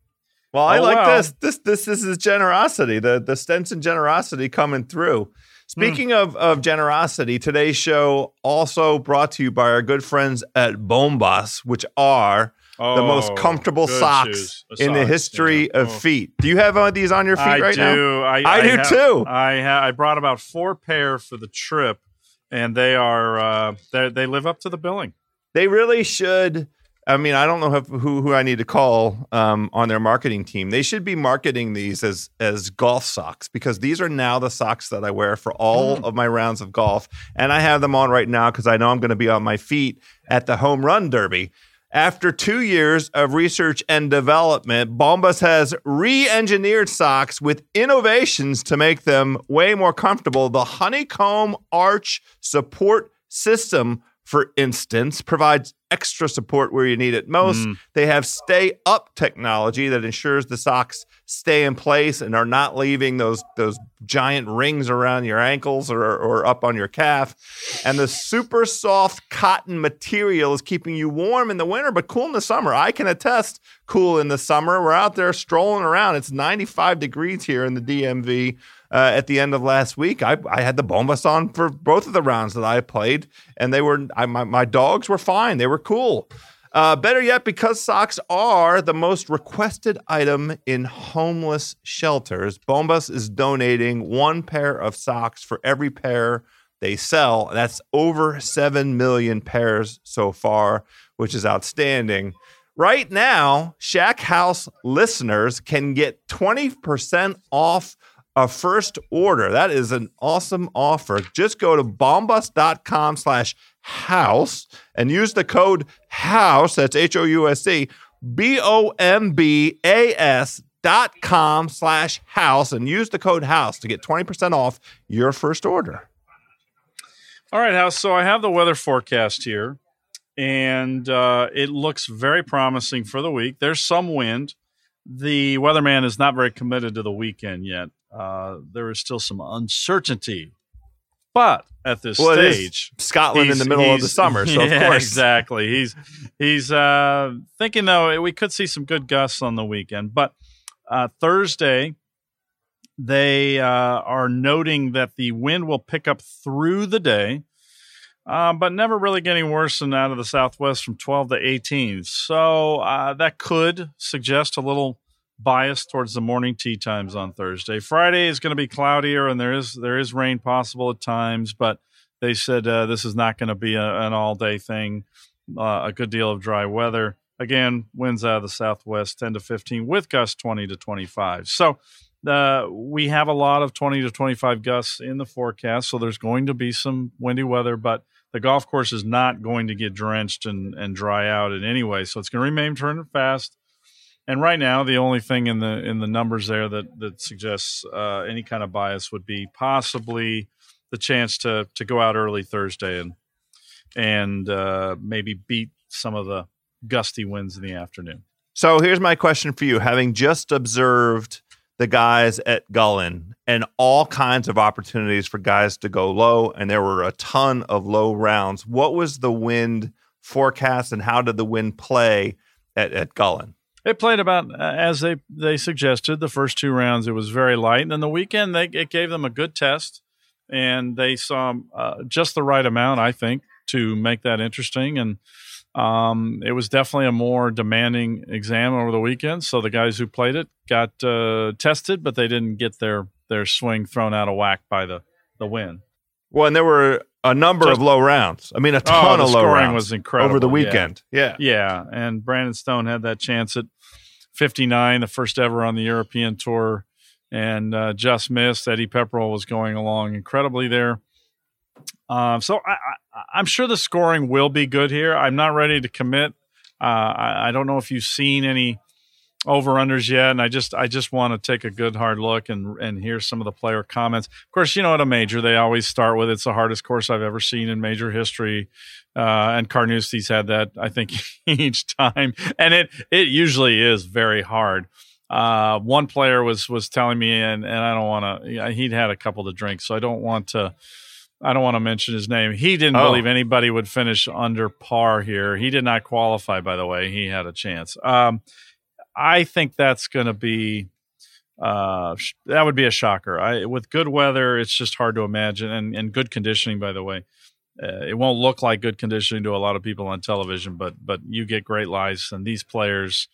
well, I oh, like wow. this. This this this is generosity. The the Stenson generosity coming through. Speaking mm. of of generosity, today's show also brought to you by our good friends at Bombas, which are oh, the most oh, comfortable socks in the history yeah. of oh. feet. Do you have of these on your feet I right do. now? I, I, I do have, too. I ha- I brought about four pair for the trip, and they are uh, they they live up to the billing. They really should I mean, I don't know who who I need to call um, on their marketing team. They should be marketing these as as golf socks because these are now the socks that I wear for all mm. of my rounds of golf, and I have them on right now because I know I'm going to be on my feet at the home run derby. After two years of research and development, Bombas has re engineered socks with innovations to make them way more comfortable. The honeycomb arch support system for instance, provides extra support where you need it most. Mm. They have stay up technology that ensures the socks stay in place and are not leaving those those giant rings around your ankles or, or up on your calf. And the super soft cotton material is keeping you warm in the winter, but cool in the summer. I can attest cool in the summer. We're out there strolling around. It's 95 degrees here in the DMV uh, at the end of last week. I, I had the Bombas on for both of the rounds that I played, and they were I, my, my dogs were fine. They were cool. Uh, better yet, because socks are the most requested item in homeless shelters, Bombas is donating one pair of socks for every pair they sell. That's over 7 million pairs so far, which is outstanding. Right now, Shack House listeners can get 20% off a first order. That is an awesome offer. Just go to bombas.com slash house and use the code house. That's H O U S C B O M B A S dot com slash house and use the code house to get 20% off your first order. All right, House. So I have the weather forecast here, and uh, it looks very promising for the week. There's some wind. The weatherman is not very committed to the weekend yet uh, there is still some uncertainty. But at this well, stage, Scotland in the middle of the summer, so yeah, of course, exactly. He's he's uh, thinking though we could see some good gusts on the weekend, but uh, Thursday they uh, are noting that the wind will pick up through the day, uh, but never really getting worse than out of the southwest from 12 to 18. So uh, that could suggest a little bias towards the morning tea times on Thursday. Friday is going to be cloudier and there is there is rain possible at times, but they said uh, this is not going to be a, an all day thing. Uh, a good deal of dry weather. Again, winds out of the southwest 10 to 15 with gusts 20 to 25. So uh, we have a lot of 20 to 25 gusts in the forecast. So there's going to be some windy weather, but the golf course is not going to get drenched and, and dry out in any way. So it's going to remain turning fast. And right now, the only thing in the in the numbers there that that suggests uh, any kind of bias would be possibly the chance to to go out early Thursday and and uh, maybe beat some of the gusty winds in the afternoon. So here's my question for you: Having just observed the guys at Gullane and all kinds of opportunities for guys to go low, and there were a ton of low rounds. What was the wind forecast, and how did the wind play at, at Gullane? It played about uh, as they they suggested. The first two rounds it was very light, and then the weekend they it gave them a good test, and they saw uh, just the right amount, I think, to make that interesting. And um, it was definitely a more demanding exam over the weekend. So the guys who played it got uh, tested, but they didn't get their their swing thrown out of whack by the the wind. Well, and there were a number Just, of low rounds. I mean, a oh, ton oh, of low rounds was incredible over the weekend. Yeah. yeah, yeah. And Brandon Stone had that chance at 59, the first ever on the European Tour, and uh, just missed. Eddie Pepperell was going along incredibly there. Um, so I, am sure the scoring will be good here. I'm not ready to commit. Uh, I, I don't know if you've seen any over unders yet, and I just I just want to take a good hard look and and hear some of the player comments. Of course, you know at a major they always start with it's the hardest course I've ever seen in major history, uh, and Carnoustie's had that I think each time, and it it usually is very hard. Uh, one player was was telling me, and and I don't want to. He'd had a couple to drink, so I don't want to. I don't want to mention his name. He didn't oh. believe anybody would finish under par here. He did not qualify, by the way. He had a chance. Um, I think that's going to be uh, that would be a shocker. I, with good weather, it's just hard to imagine, and, and good conditioning, by the way. Uh, it won't look like good conditioning to a lot of people on television, but but you get great lies, and these players,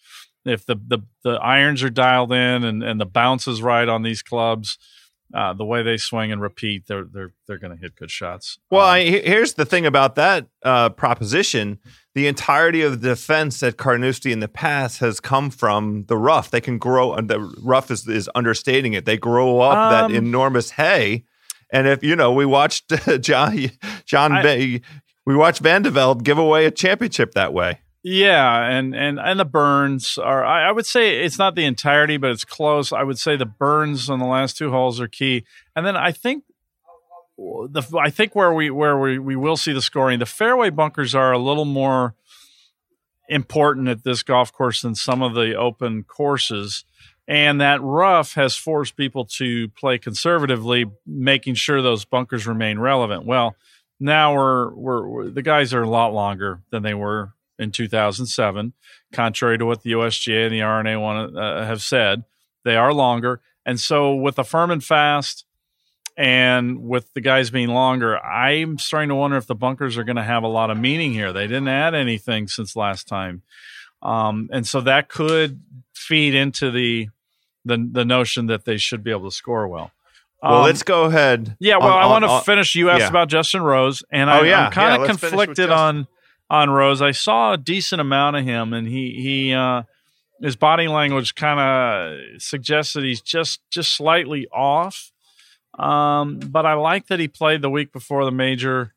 if the the, the irons are dialed in and, and the bounce is right on these clubs, uh, the way they swing and repeat, they're they're they're going to hit good shots. Well, um, I, here's the thing about that uh, proposition: the entirety of the defense at Carnoustie in the past has come from the rough. They can grow, and the rough is is understating it. They grow up um, that enormous hay, and if you know, we watched John John I, Bay, we watched Van de Velde give away a championship that way. Yeah, and and and the burns are. I, I, would say it's not the entirety, but it's close. I would say the burns on the last two holes are key, and then I think the I think where we where we, we will see the scoring, the fairway bunkers are a little more important at this golf course than some of the open courses. And that rough has forced people to play conservatively, making sure those bunkers remain relevant. Well, now we're, we're, we're the guys are a lot longer than they were in 2007, contrary to what the USGA and the R&A want uh, have said. They are longer, and so with the firm and fast, and with the guys being longer, I'm starting to wonder if the bunkers are going to have a lot of meaning here. They didn't add anything since last time, um, and so that could feed into the the the notion that they should be able to score well. Well, um, let's go ahead. Yeah, well, on, I want to finish. You asked yeah. about Justin Rose, and I, yeah. I'm kind of conflicted on on Rose. I saw a decent amount of him, and he he uh, his body language kind of suggests that he's just just slightly off. Um, but I like that he played the week before the major.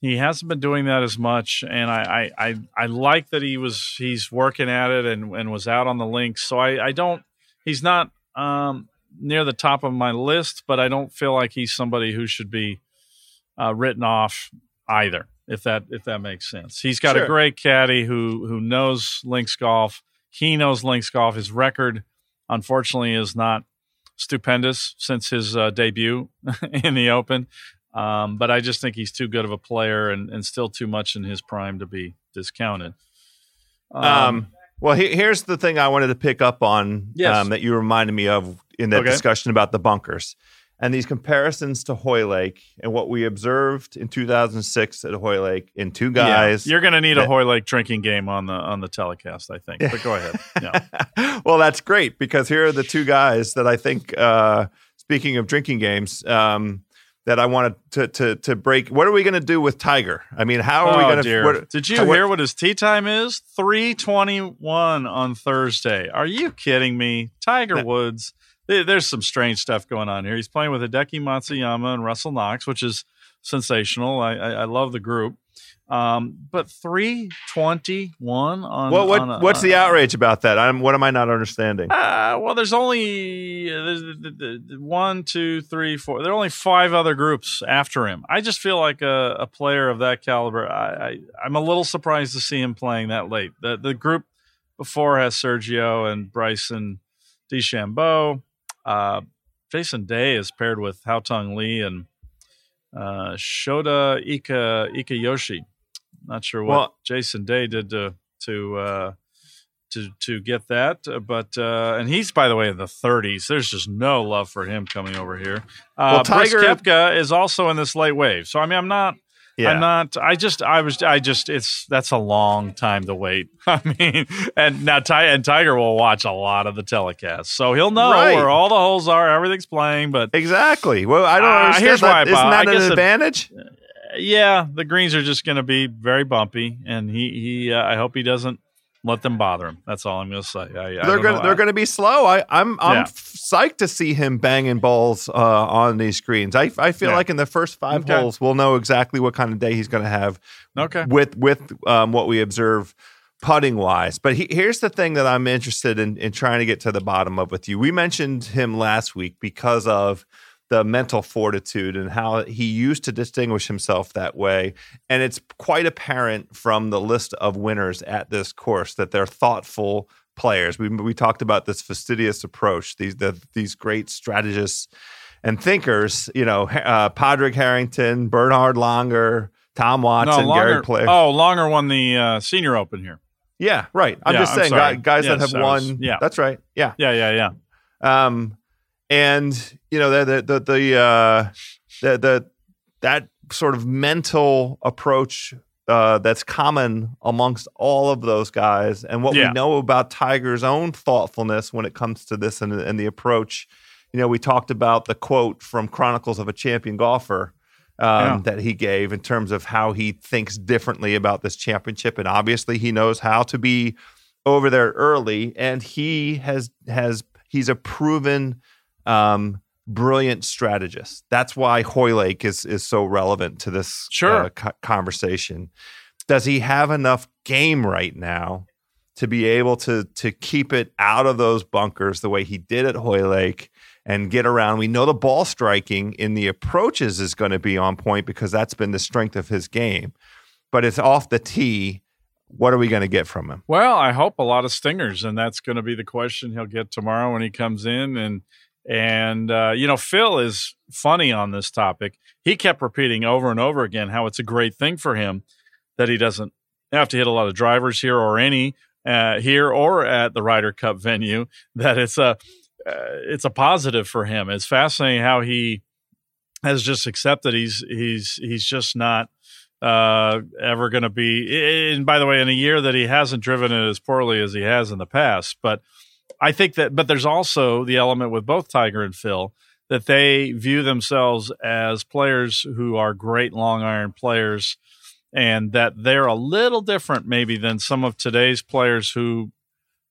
He hasn't been doing that as much, and I I, I, I like that he was he's working at it and, and was out on the links. So I, I don't he's not um, near the top of my list, but I don't feel like he's somebody who should be uh, written off either. If that if that makes sense, he's got sure. a great caddy who who knows links golf. He knows links golf. His record, unfortunately, is not stupendous since his uh, debut in the Open. Um, but I just think he's too good of a player and, and still too much in his prime to be discounted. Um, um, well, he, here's the thing I wanted to pick up on yes. Um, that you reminded me of in that okay. discussion about the bunkers and these comparisons to Hoylake and what we observed in 2006 at Hoylake in two guys. Yeah, you're going to need that, a Hoylake drinking game on the on the telecast, I think. But go ahead. Yeah. well, that's great because here are the two guys that I think. Uh, speaking of drinking games. Um, that I wanted to to to break. What are we going to do with Tiger? I mean, how are oh, we going to? Did you what, hear what his tee time is? Three twenty one on Thursday. Are you kidding me? Tiger Woods there's some strange stuff going on here. He's playing with Hideki Matsuyama and Russell Knox, which is sensational. I, I, I love the group. Um, but 321 on. Well, what, on a, what's the outrage about that? I'm, what am I not understanding? Uh, well, there's only uh, there's, one, two, three, four. There are only five other groups after him. I just feel like a, a player of that caliber. I, I, am a little surprised to see him playing that late. The, the group before has Sergio and Bryson DeChambeau. Uh, Jason Day is paired with Haotong Li and uh, Shota Ika Akiyoshi. Not sure what well, Jason Day did to to uh, to to get that, but uh, and he's by the way in the 30s. There's just no love for him coming over here. Uh, well, Tiger Koepka is also in this late wave, so I mean I'm not yeah. I'm not. I just. I was. I just. It's. That's a long time to wait. I mean, and now Ty and Tiger will watch a lot of the telecasts, so he'll know right. where all the holes are. Everything's playing, but exactly. Well, I don't. Uh, here's that. why. Isn't that an advantage? It, yeah, the greens are just going to be very bumpy, and he. He. Uh, I hope he doesn't let them bother him. That's all I'm going to say. I, they're going they're going to be slow. I, I'm I'm yeah. psyched to see him banging balls uh, on these screens. I I feel yeah. like in the first five okay. holes we'll know exactly what kind of day he's going to have. Okay. With with um, what we observe putting wise. But he, here's the thing that I'm interested in in trying to get to the bottom of with you. We mentioned him last week because of the mental fortitude and how he used to distinguish himself that way. And it's quite apparent from the list of winners at this course that they're thoughtful players. We, we talked about this fastidious approach, these the, these great strategists and thinkers, you know, uh, Padraig Harrington, Bernhard Langer, Tom Watson, no, Langer, Gary Player. Oh, Langer won the uh, Senior Open here. Yeah, right. I'm yeah, just saying, guys, guys yes, that have won. yeah, that's right. Yeah, yeah, yeah, yeah. Um, and you know the the the the, uh, the, the that sort of mental approach uh, that's common amongst all of those guys, and what yeah. we know about Tiger's own thoughtfulness when it comes to this and, and the approach. You know, we talked about the quote from Chronicles of a Champion Golfer um, yeah. that he gave in terms of how he thinks differently about this championship, and obviously he knows how to be over there early, and he has has he's a proven um, brilliant strategist. That's why Hoylake is is so relevant to this sure. uh, co- conversation. Does he have enough game right now to be able to to keep it out of those bunkers the way he did at Hoylake and get around. We know the ball striking in the approaches is going to be on point because that's been the strength of his game. But it's off the tee. What are we going to get from him? Well, I hope a lot of stingers, and that's going to be the question he'll get tomorrow when he comes in. And and uh, you know, Phil is funny on this topic. He kept repeating over and over again how it's a great thing for him that he doesn't have to hit a lot of drivers here or any uh, here or at the Ryder Cup venue. That it's a uh, it's a positive for him. It's fascinating how he has just accepted he's he's he's just not uh, ever going to be. And by the way, in a year that he hasn't driven it as poorly as he has in the past, but I think that. But there's also the element with both Tiger and Phil that they view themselves as players who are great long iron players and that they're a little different maybe than some of today's players who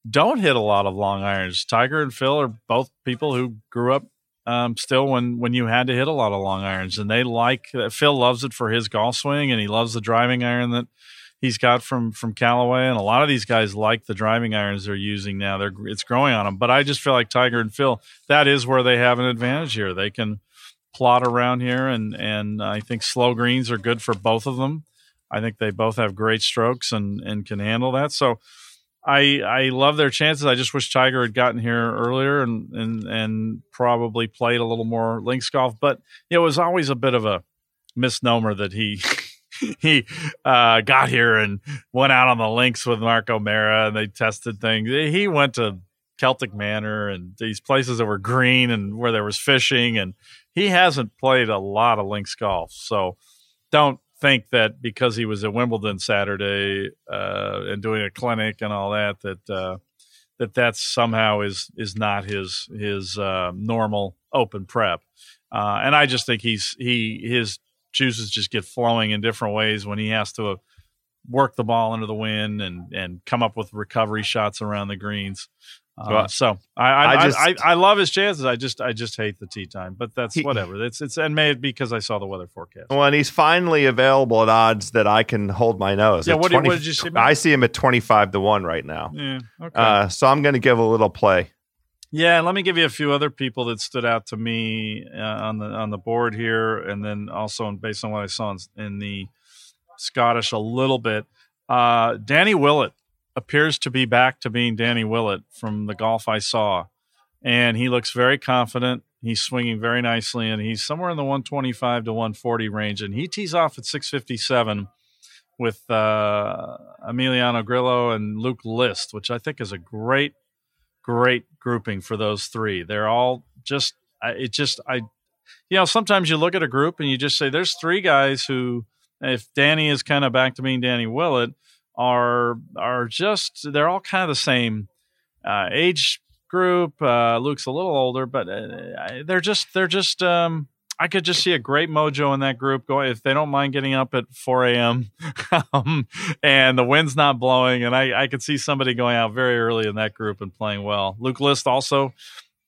don't hit a lot of long irons. Tiger and Phil are both people who grew up um, still when when you had to hit a lot of long irons, and they like Phil loves it for his golf swing, and he loves the driving iron that he's got from from Callaway, and a lot of these guys like the driving irons they're using now. They're it's growing on them, but I just feel like Tiger and Phil that is where they have an advantage here. They can plot around here, and and I think slow greens are good for both of them. I think they both have great strokes and and can handle that. So I I love their chances. I just wish Tiger had gotten here earlier and and and probably played a little more links golf. But it was always a bit of a misnomer that he he uh, got here and went out on the links with Mark O'Meara and they tested things. He went to Celtic Manor and these places that were green and where there was fishing and he hasn't played a lot of links golf. So don't think that because he was at Wimbledon Saturday uh, and doing a clinic and all that that uh, that that somehow is is not his his uh, normal open prep. Uh, and I just think he's he his juices just get flowing in different ways when he has to work the ball under the wind and and come up with recovery shots around the greens. Uh, so I I, I, just, I, I, love his chances. I just I just hate the tee time, but that's he, whatever. It's it's and made because I saw the weather forecast. Well, and he's finally available at odds that I can hold my nose. Yeah, what, 20, what, did you see? I see him at twenty five to one right now. Yeah, okay. Uh, so I'm going to give a little play. Yeah, let me give you a few other people that stood out to me uh, on the on the board here, and then also based on what I saw in, in the Scottish a little bit. Uh, Danny Willett appears to be back to being Danny Willett from the golf I saw. And he looks very confident. He's swinging very nicely, and he's somewhere in the 125 to 140 range. And he tees off at 657 with uh, Emiliano Grillo and Luke List, which I think is a great, great grouping for those three. They're all just, it just, I, you know, sometimes you look at a group and you just say, there's three guys who, if Danny is kind of back to being Danny Willett, are are just they're all kind of the same uh, age group. Uh, Luke's a little older, but uh, they're just they're just. Um, I could just see a great mojo in that group going if they don't mind getting up at 4 a.m. um, and the wind's not blowing, and I, I could see somebody going out very early in that group and playing well. Luke List also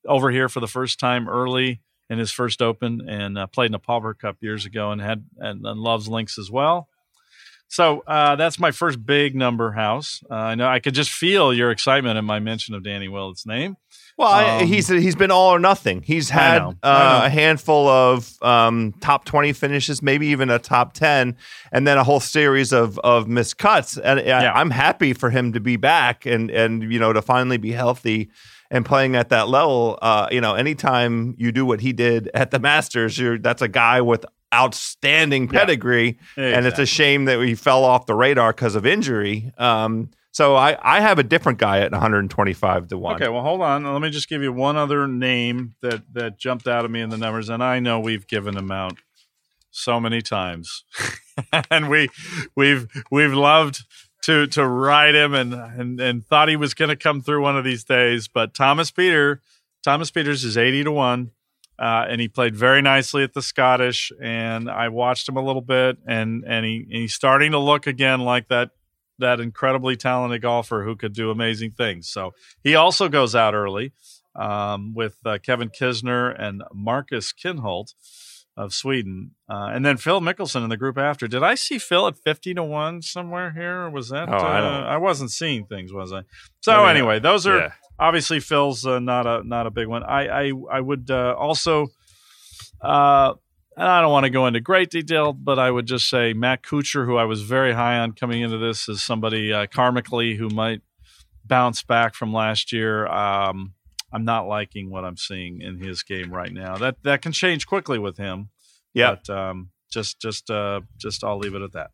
over here for the first time early in his first Open and uh, played in the Palmer Cup years ago and had and, and loves links as well. So uh, that's my first big number house. Uh, I know I could just feel your excitement in my mention of Danny Willett's name. Well, um, he's he's been all or nothing. He's had know, uh, a handful of um, top twenty finishes, maybe even a top ten, and then a whole series of of missed cuts. And yeah. I'm happy for him to be back and and you know to finally be healthy and playing at that level. Uh, you know, anytime you do what he did at the Masters, you're that's a guy with outstanding pedigree, yeah, exactly. and it's a shame that he fell off the radar because of injury. Um, so I, I have a different guy at 125 to one. Okay, well hold on. Let me just give you one other name that that jumped out at me in the numbers, and I know we've given him out so many times, and we we've we've loved to to ride him and and, and thought he was going to come through one of these days. But Thomas Pieters, Thomas Pieters is 80 to one. Uh, and he played very nicely at the Scottish. And I watched him a little bit, and and he and he's starting to look again like that that incredibly talented golfer who could do amazing things. So he also goes out early um, with uh, Kevin Kisner and Marcus Kinhult. of Sweden, uh, and then Phil Mickelson in the group after. Did I see Phil at fifty to one somewhere here? Or was that? Oh, I. Uh, I wasn't seeing things, was I? So anyway, those are Yeah. obviously Phil's uh, not a not a big one. I I, I would uh, also, uh, and I don't want to go into great detail, but I would just say Matt Kuchar, who I was very high on coming into this, is somebody uh, karmically who might bounce back from last year. Um, I'm not liking what I'm seeing in his game right now. That that can change quickly with him. Yeah. But um, just just uh, just I'll leave it at that.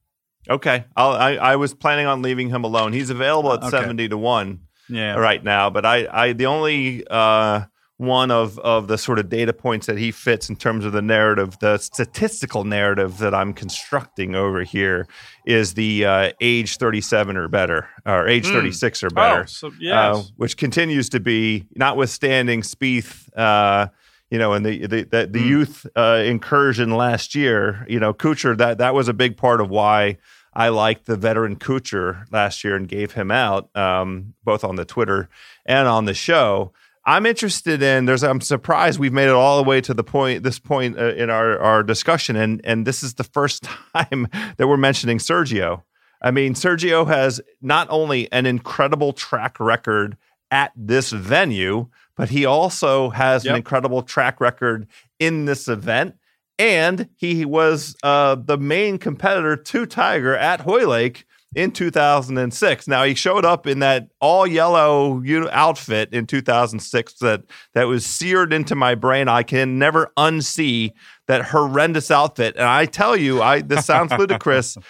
Okay. I'll, I I was planning on leaving him alone. He's available at Okay. seventy to one Yeah. right now, but I I the only uh, one of of the sort of data points that he fits in terms of the narrative, the statistical narrative that I'm constructing over here is the uh, age thirty seven or better, or age thirty six or better. Oh, so uh, which continues to be, notwithstanding Spieth, uh, you know, and the the the, the Mm. youth uh, incursion last year. You know, Kuchar that that was a big part of why I liked the veteran Kuchar last year and gave him out, um, both on the Twitter and on the show. I'm interested in. There's. I'm surprised we've made it all the way to the point. This point uh, in our our discussion, and and this is the first time that we're mentioning Sergio. I mean, Sergio has not only an incredible track record at this venue, but he also has an incredible track record in this event. And he was uh, the main competitor to Tiger at Hoylake in 2006. Now he showed up in that all yellow outfit in 2006 that that was seared into my brain. I can never unsee that horrendous outfit. And I tell you, I this sounds ludicrous.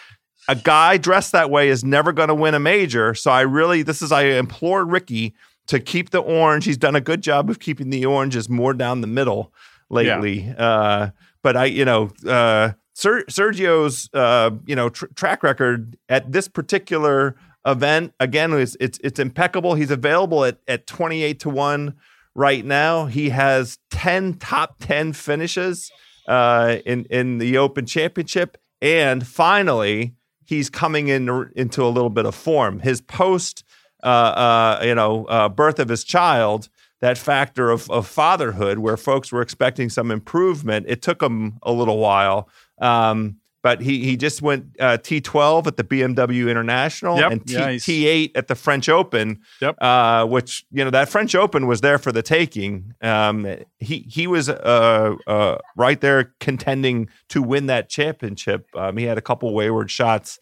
A guy dressed that way is never going to win a major. So I really, this is I implore Rickie to keep the orange. He's done a good job of keeping the oranges more down the middle lately. Uh, but I, you know, uh, Ser- Sergio's, uh, you know, tr- track record at this particular event again is it's it's impeccable. He's available at at twenty eight to one right now. He has ten top ten finishes uh, in in the Open Championship, and finally he's coming in into a little bit of form. His post, uh, uh, you know, uh, birth of his child, that factor of, of fatherhood, where folks were expecting some improvement, it took him a little while. Um, but he he just went uh, T12 at the BMW International Yep. and T, yeah, T8 at the French Open. Yep. Uh, which you know that French Open was there for the taking. Um, he he was uh, uh, right there contending to win that championship. Um, he had a couple wayward shots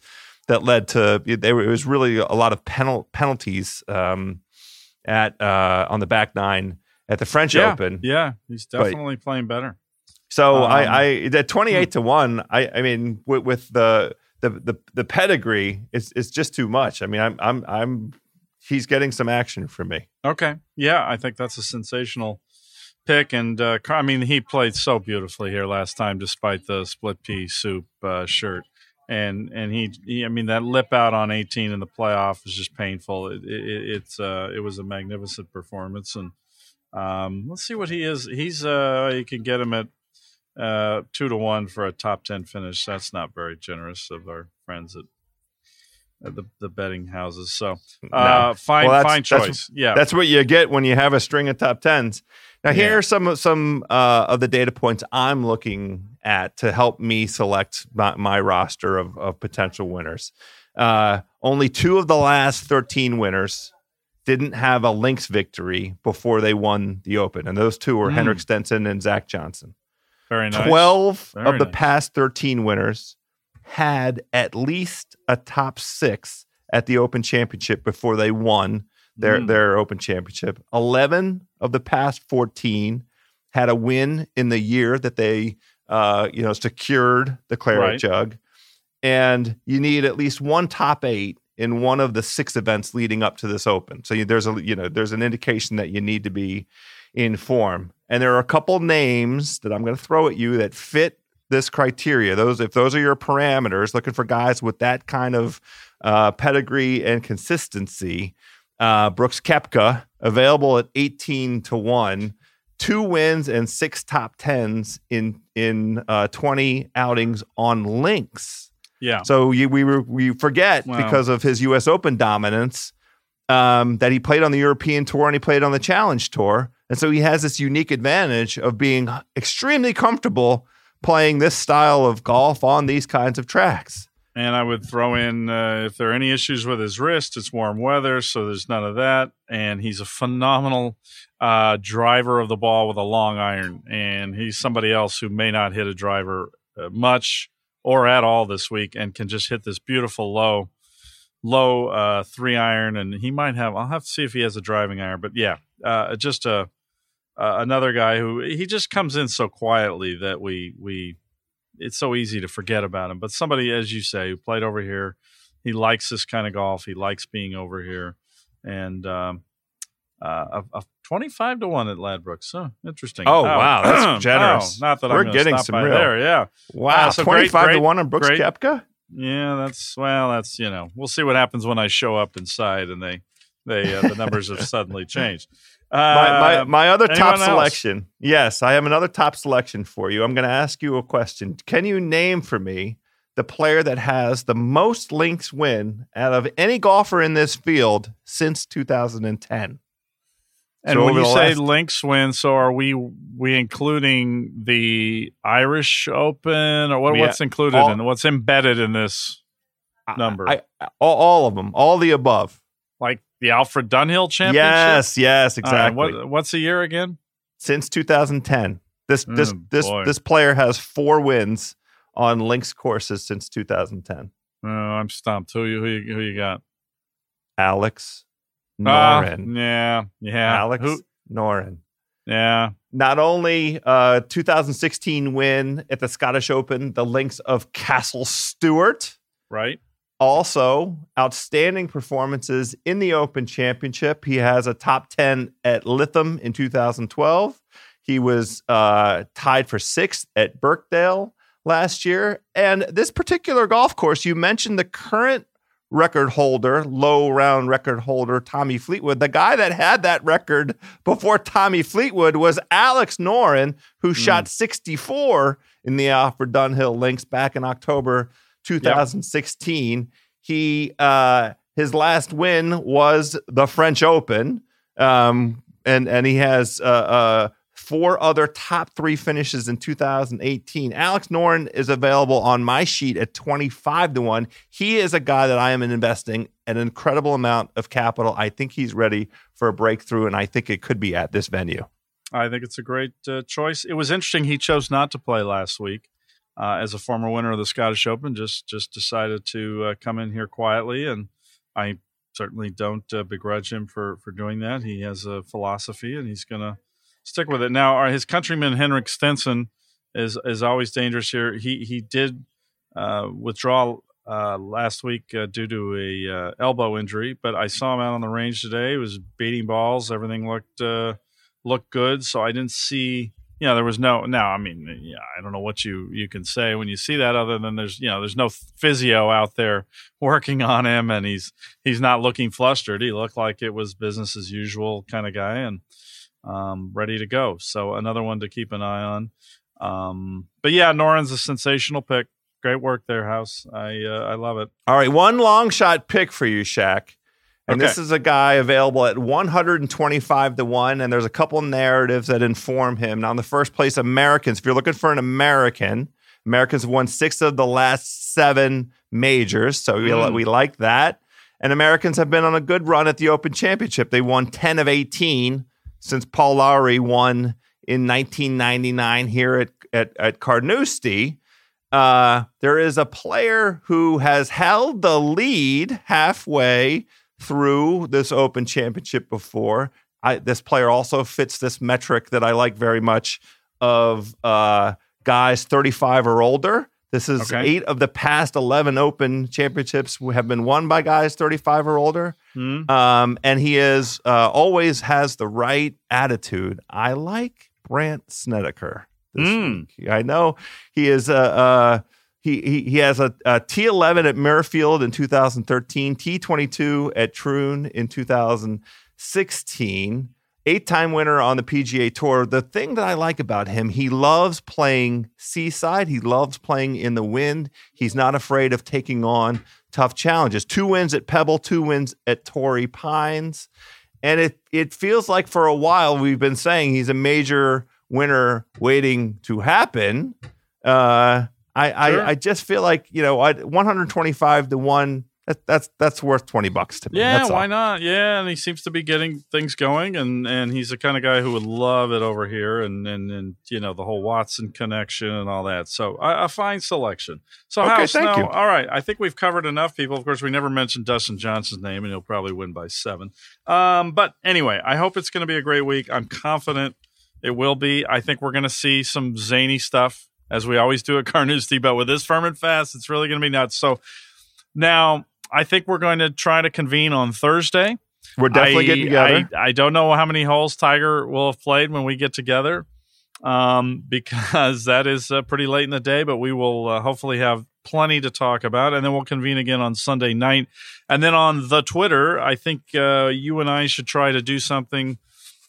that led to there it was really a lot of penal, penalties um, at uh, on the back nine at the French yeah. Open. Yeah. He's definitely playing better. So Um, I, I at twenty eight to one, I, I mean, with, with the, the the the pedigree, it's it's just too much. I mean, I'm I'm I'm he's getting some action from me. Okay. Yeah, I think that's a sensational pick. And uh, I mean, he played so beautifully here last time, despite the split pea soup uh, shirt. And and he, he, I mean, that lip out on 18 in the playoff was just painful. It, it, it's uh, it was a magnificent performance. And um, let's see what he is. He's uh, you can get him at uh, two to one for a top 10 finish. That's not very generous of our friends at. The, the betting houses, so uh, fine, Well, that's- fine that's- choice. yeah, That's what you get when you have a string of top tens. Now, here Yeah. are some of some uh, of the data points I'm looking at to help me select my, my roster of, of potential winners. Uh, only two of the last 13 winners didn't have a links victory before they won the Open, and those two were Mm. Henrik Stenson and Zach Johnson. Very nice. 12 Very of the nice. past 13 winners had at least a top six at the Open Championship before they won their, Mm. their Open Championship. 11 of the past 14 had a win in the year that they uh, you know secured the claret Right. jug and you need at least one top eight in one of the six events leading up to this open so you, there's a you know there's an indication that you need to be in form and there are a couple names that i'm going to throw at you that fit this criteria those if those are your parameters looking for guys with that kind of uh, pedigree and consistency uh, brooks Koepka available at 18 to 1 two wins and six top tens in in uh, 20 outings on links Yeah. so you, we were, we forget Wow. because of his U.S. Open dominance um, that he played on the European Tour and he played on the Challenge Tour, and so he has this unique advantage of being extremely comfortable playing this style of golf on these kinds of tracks. And I would throw in uh, if there are any issues with his wrist, it's warm weather, so there's none of that. And he's a phenomenal uh, driver of the ball with a long iron. And he's somebody else who may not hit a driver uh, much or at all this week and can just hit this beautiful low, low uh, three iron. And he might have, I'll have to see if he has a driving iron. But yeah, uh, just a, another guy who he just comes in so quietly that we, we, it's so easy to forget about him. But somebody, as you say, who played over here, he likes this kind of golf. He likes being over here, and um, uh, a, a, twenty-five to one at Ladbrokes. So interesting. Oh, oh wow, that's generous. Oh, not that we're I'm getting some real. there. Yeah. Wow, uh, so twenty-five great, to one on Brooks great. Koepka. Yeah, that's well, that's you know, we'll see what happens when I show up inside and they they uh, the numbers have suddenly changed my, my, um, my other top selection. Yes, I have another top selection for you. I'm going to ask you a question. Can you name for me the player that has the most links win out of any golfer in this field since 2010? And so when you say last... links win, so are we we including the Irish Open or what, what's included all, in what's embedded in this number? I, I, all, all of them, all the above. Like the Alfred Dunhill Championship. Yes, yes, exactly. what, what's the year again? Since 2010. This mm, this this boy. this player has four wins on links courses since 2010. Oh, I'm stumped. Who you who you, who you got? Alex Noren. Uh, yeah, yeah. Alex who? Noren. Yeah. Not only uh 2016 win at the Scottish Open, the links of Castle Stuart. Right also outstanding performances in the Open Championship. He has a top 10 at Lytham in 2012. He was uh, tied for sixth at Birkdale last year. And this particular golf course, you mentioned the current record holder, low round record holder, Tommy Fleetwood. The guy that had that record before Tommy Fleetwood was Alex Noren, who mm. shot 64 in the Alfred Dunhill links back in October 2016. Yep. He uh, his last win was the French Open, um, and and he has uh, uh, four other top three finishes in 2018. Alex Noren is available on my sheet at 25 to one. He is a guy that I am investing an incredible amount of capital. I think he's ready for a breakthrough, and I think it could be at this venue. I think it's a great uh, choice. It was interesting. He chose not to play last week uh, as a former winner of the Scottish Open, just just decided to uh, come in here quietly, and I certainly don't uh, begrudge him for for doing that. He has a philosophy, and he's going to stick with it. Now, his countryman Henrik Stenson is is always dangerous here. He he did uh, withdraw uh, last week uh, due to a elbow injury, but I saw him out on the range today. He was beating balls. Everything looked looked good, so I didn't see you know, there was no now. I mean, yeah, I don't know what you you can say when you see that, other than there's you know, there's no physio out there working on him, and he's he's not looking flustered. He looked like it was business as usual kind of guy, and um, ready to go. So another one to keep an eye on. Um, but yeah, Noren's a sensational pick. Great work there, House. I uh, I love it. All right, one long shot pick for you, Shaq. And okay. this is a guy available at 125 to 1. And there's a couple narratives that inform him. Now, in the first place, Americans, if you're looking for an American, Americans have won six of the last seven majors. So mm. we, we like that. And Americans have been on a good run at the Open Championship. They won 10 of 18 since Paul Lawrie won in 1999 here at, at, at Carnoustie. Uh, there is a player who has held the lead halfway through this Open Championship before. I, this player also fits this metric that I like very much of uh, guys 35 or older. This is okay. eight of the past 11 Open Championships have been won by guys 35 or older. Mm. Um, and he is uh, always has the right attitude. I like Brandt Snedeker. Mm. I know he is a. Uh, he, he, he has a a T11 at Muirfield in 2013, T22 at Troon in 2016, eight time winner on the PGA Tour. The thing that I like about him, he loves playing seaside, he loves playing in the wind. He's not afraid of taking on tough challenges. Two wins at Pebble, two wins at Torrey Pines. And it, it feels like for a while we've been saying he's a major winner waiting to happen. Uh, I, sure. I I just feel like you know 125 to one that, that's that's worth twenty bucks to me. Yeah, why not? Yeah, and he seems to be getting things going, and and he's the kind of guy who would love it over here, and and and you know the whole Watson connection and all that. So a, a fine selection. So okay, House, thank you. all right, I think we've covered enough people. Of course, we never mentioned Dustin Johnson's name, and he'll probably win by seven. Um, but anyway, I hope it's going to be a great week. I'm confident it will be. I think we're going to see some zany stuff as we always do at Carnoustie, but with this firm and fast, it's really going to be nuts. So now I think we're going to try to convene on Thursday. We're definitely I, getting together. I, I, don't know how many holes Tiger will have played when we get together, um, because that is uh, pretty late in the day. But we will uh, hopefully have plenty to talk about, and then we'll convene again on Sunday night. And then on the Twitter, I think uh, you and I should try to do something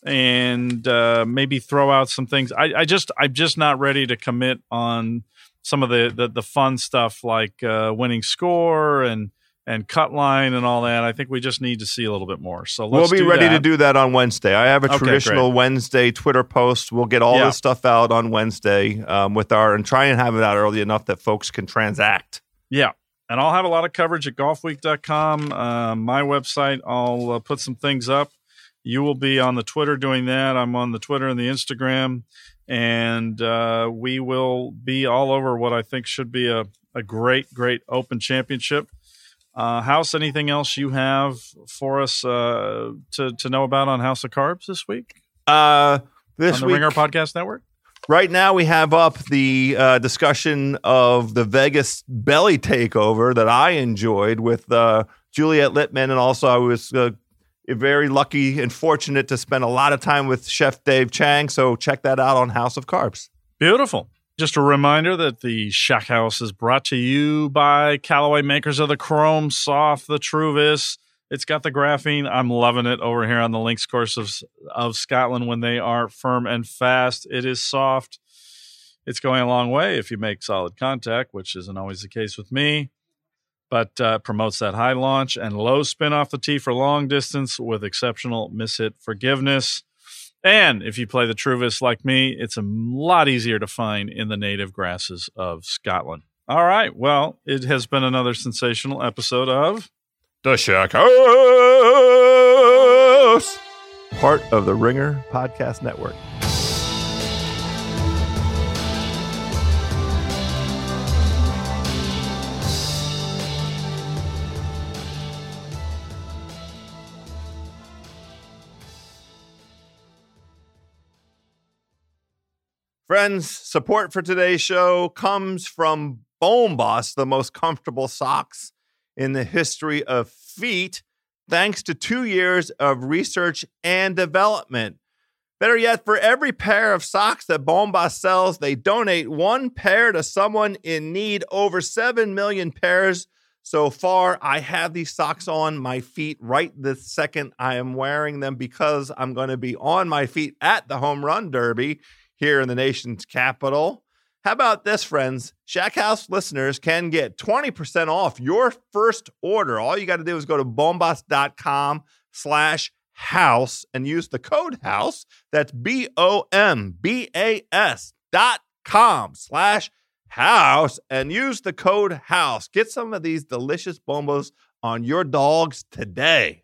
and uh, maybe throw out some things. I, I, just I'm just not ready to commit on some of the the, the fun stuff like uh, winning score and and cut line and all that. I think we just need to see a little bit more. So we'll be ready that. to do that on Wednesday. I have a okay, traditional great. Wednesday Twitter post. We'll get all yeah. this stuff out on Wednesday um, with our and try and have it out early enough that folks can transact. Yeah. And I'll have a lot of coverage at golfweek.com, uh, my website. I'll uh, put some things up. You will be on the Twitter doing that. I'm on the Twitter and the Instagram. And uh, we will be all over what I think should be a, a great, great Open Championship. Uh, House, anything else you have for us uh, to to know about on House of Carbs this week? Uh, this on the week, Ringer Podcast Network. Right now, we have up the uh, discussion of the Vegas belly takeover that I enjoyed with uh, Juliet Litman, and also I was uh, very lucky and fortunate to spend a lot of time with Chef Dave Chang. So check that out on House of Carbs. Beautiful. Just a reminder that the Shack House is brought to you by Callaway, makers of the Chrome Soft, the Truvis. It's got the graphene. I'm loving it over here on the links course of, of Scotland when they are firm and fast. It is soft. It's going a long way if you make solid contact, which isn't always the case with me, but uh, promotes that high launch and low spin off the tee for long distance with exceptional miss hit forgiveness. And if you play the Truvis like me, it's a lot easier to find in the native grasses of Scotland. All right. Well, it has been another sensational episode of The Shack House, part of the Ringer Podcast Network. Friends, support for today's show comes from Bombas, the most comfortable socks in the history of feet, thanks to two years of research and development. Better yet, for every pair of socks that Boss sells, they donate one pair to someone in need. Over 7 million pairs so far. I have these socks on my feet right this second. I am wearing them because I'm going to be on my feet at the Home Run Derby here in the nation's capital. How about this, friends? Shack House listeners can get 20% off your first order. All you got to do is go to bombas.com slash house and use the code house. That's B O M B A S dot com slash house and use the code house. Get some of these delicious Bombas on your dogs today.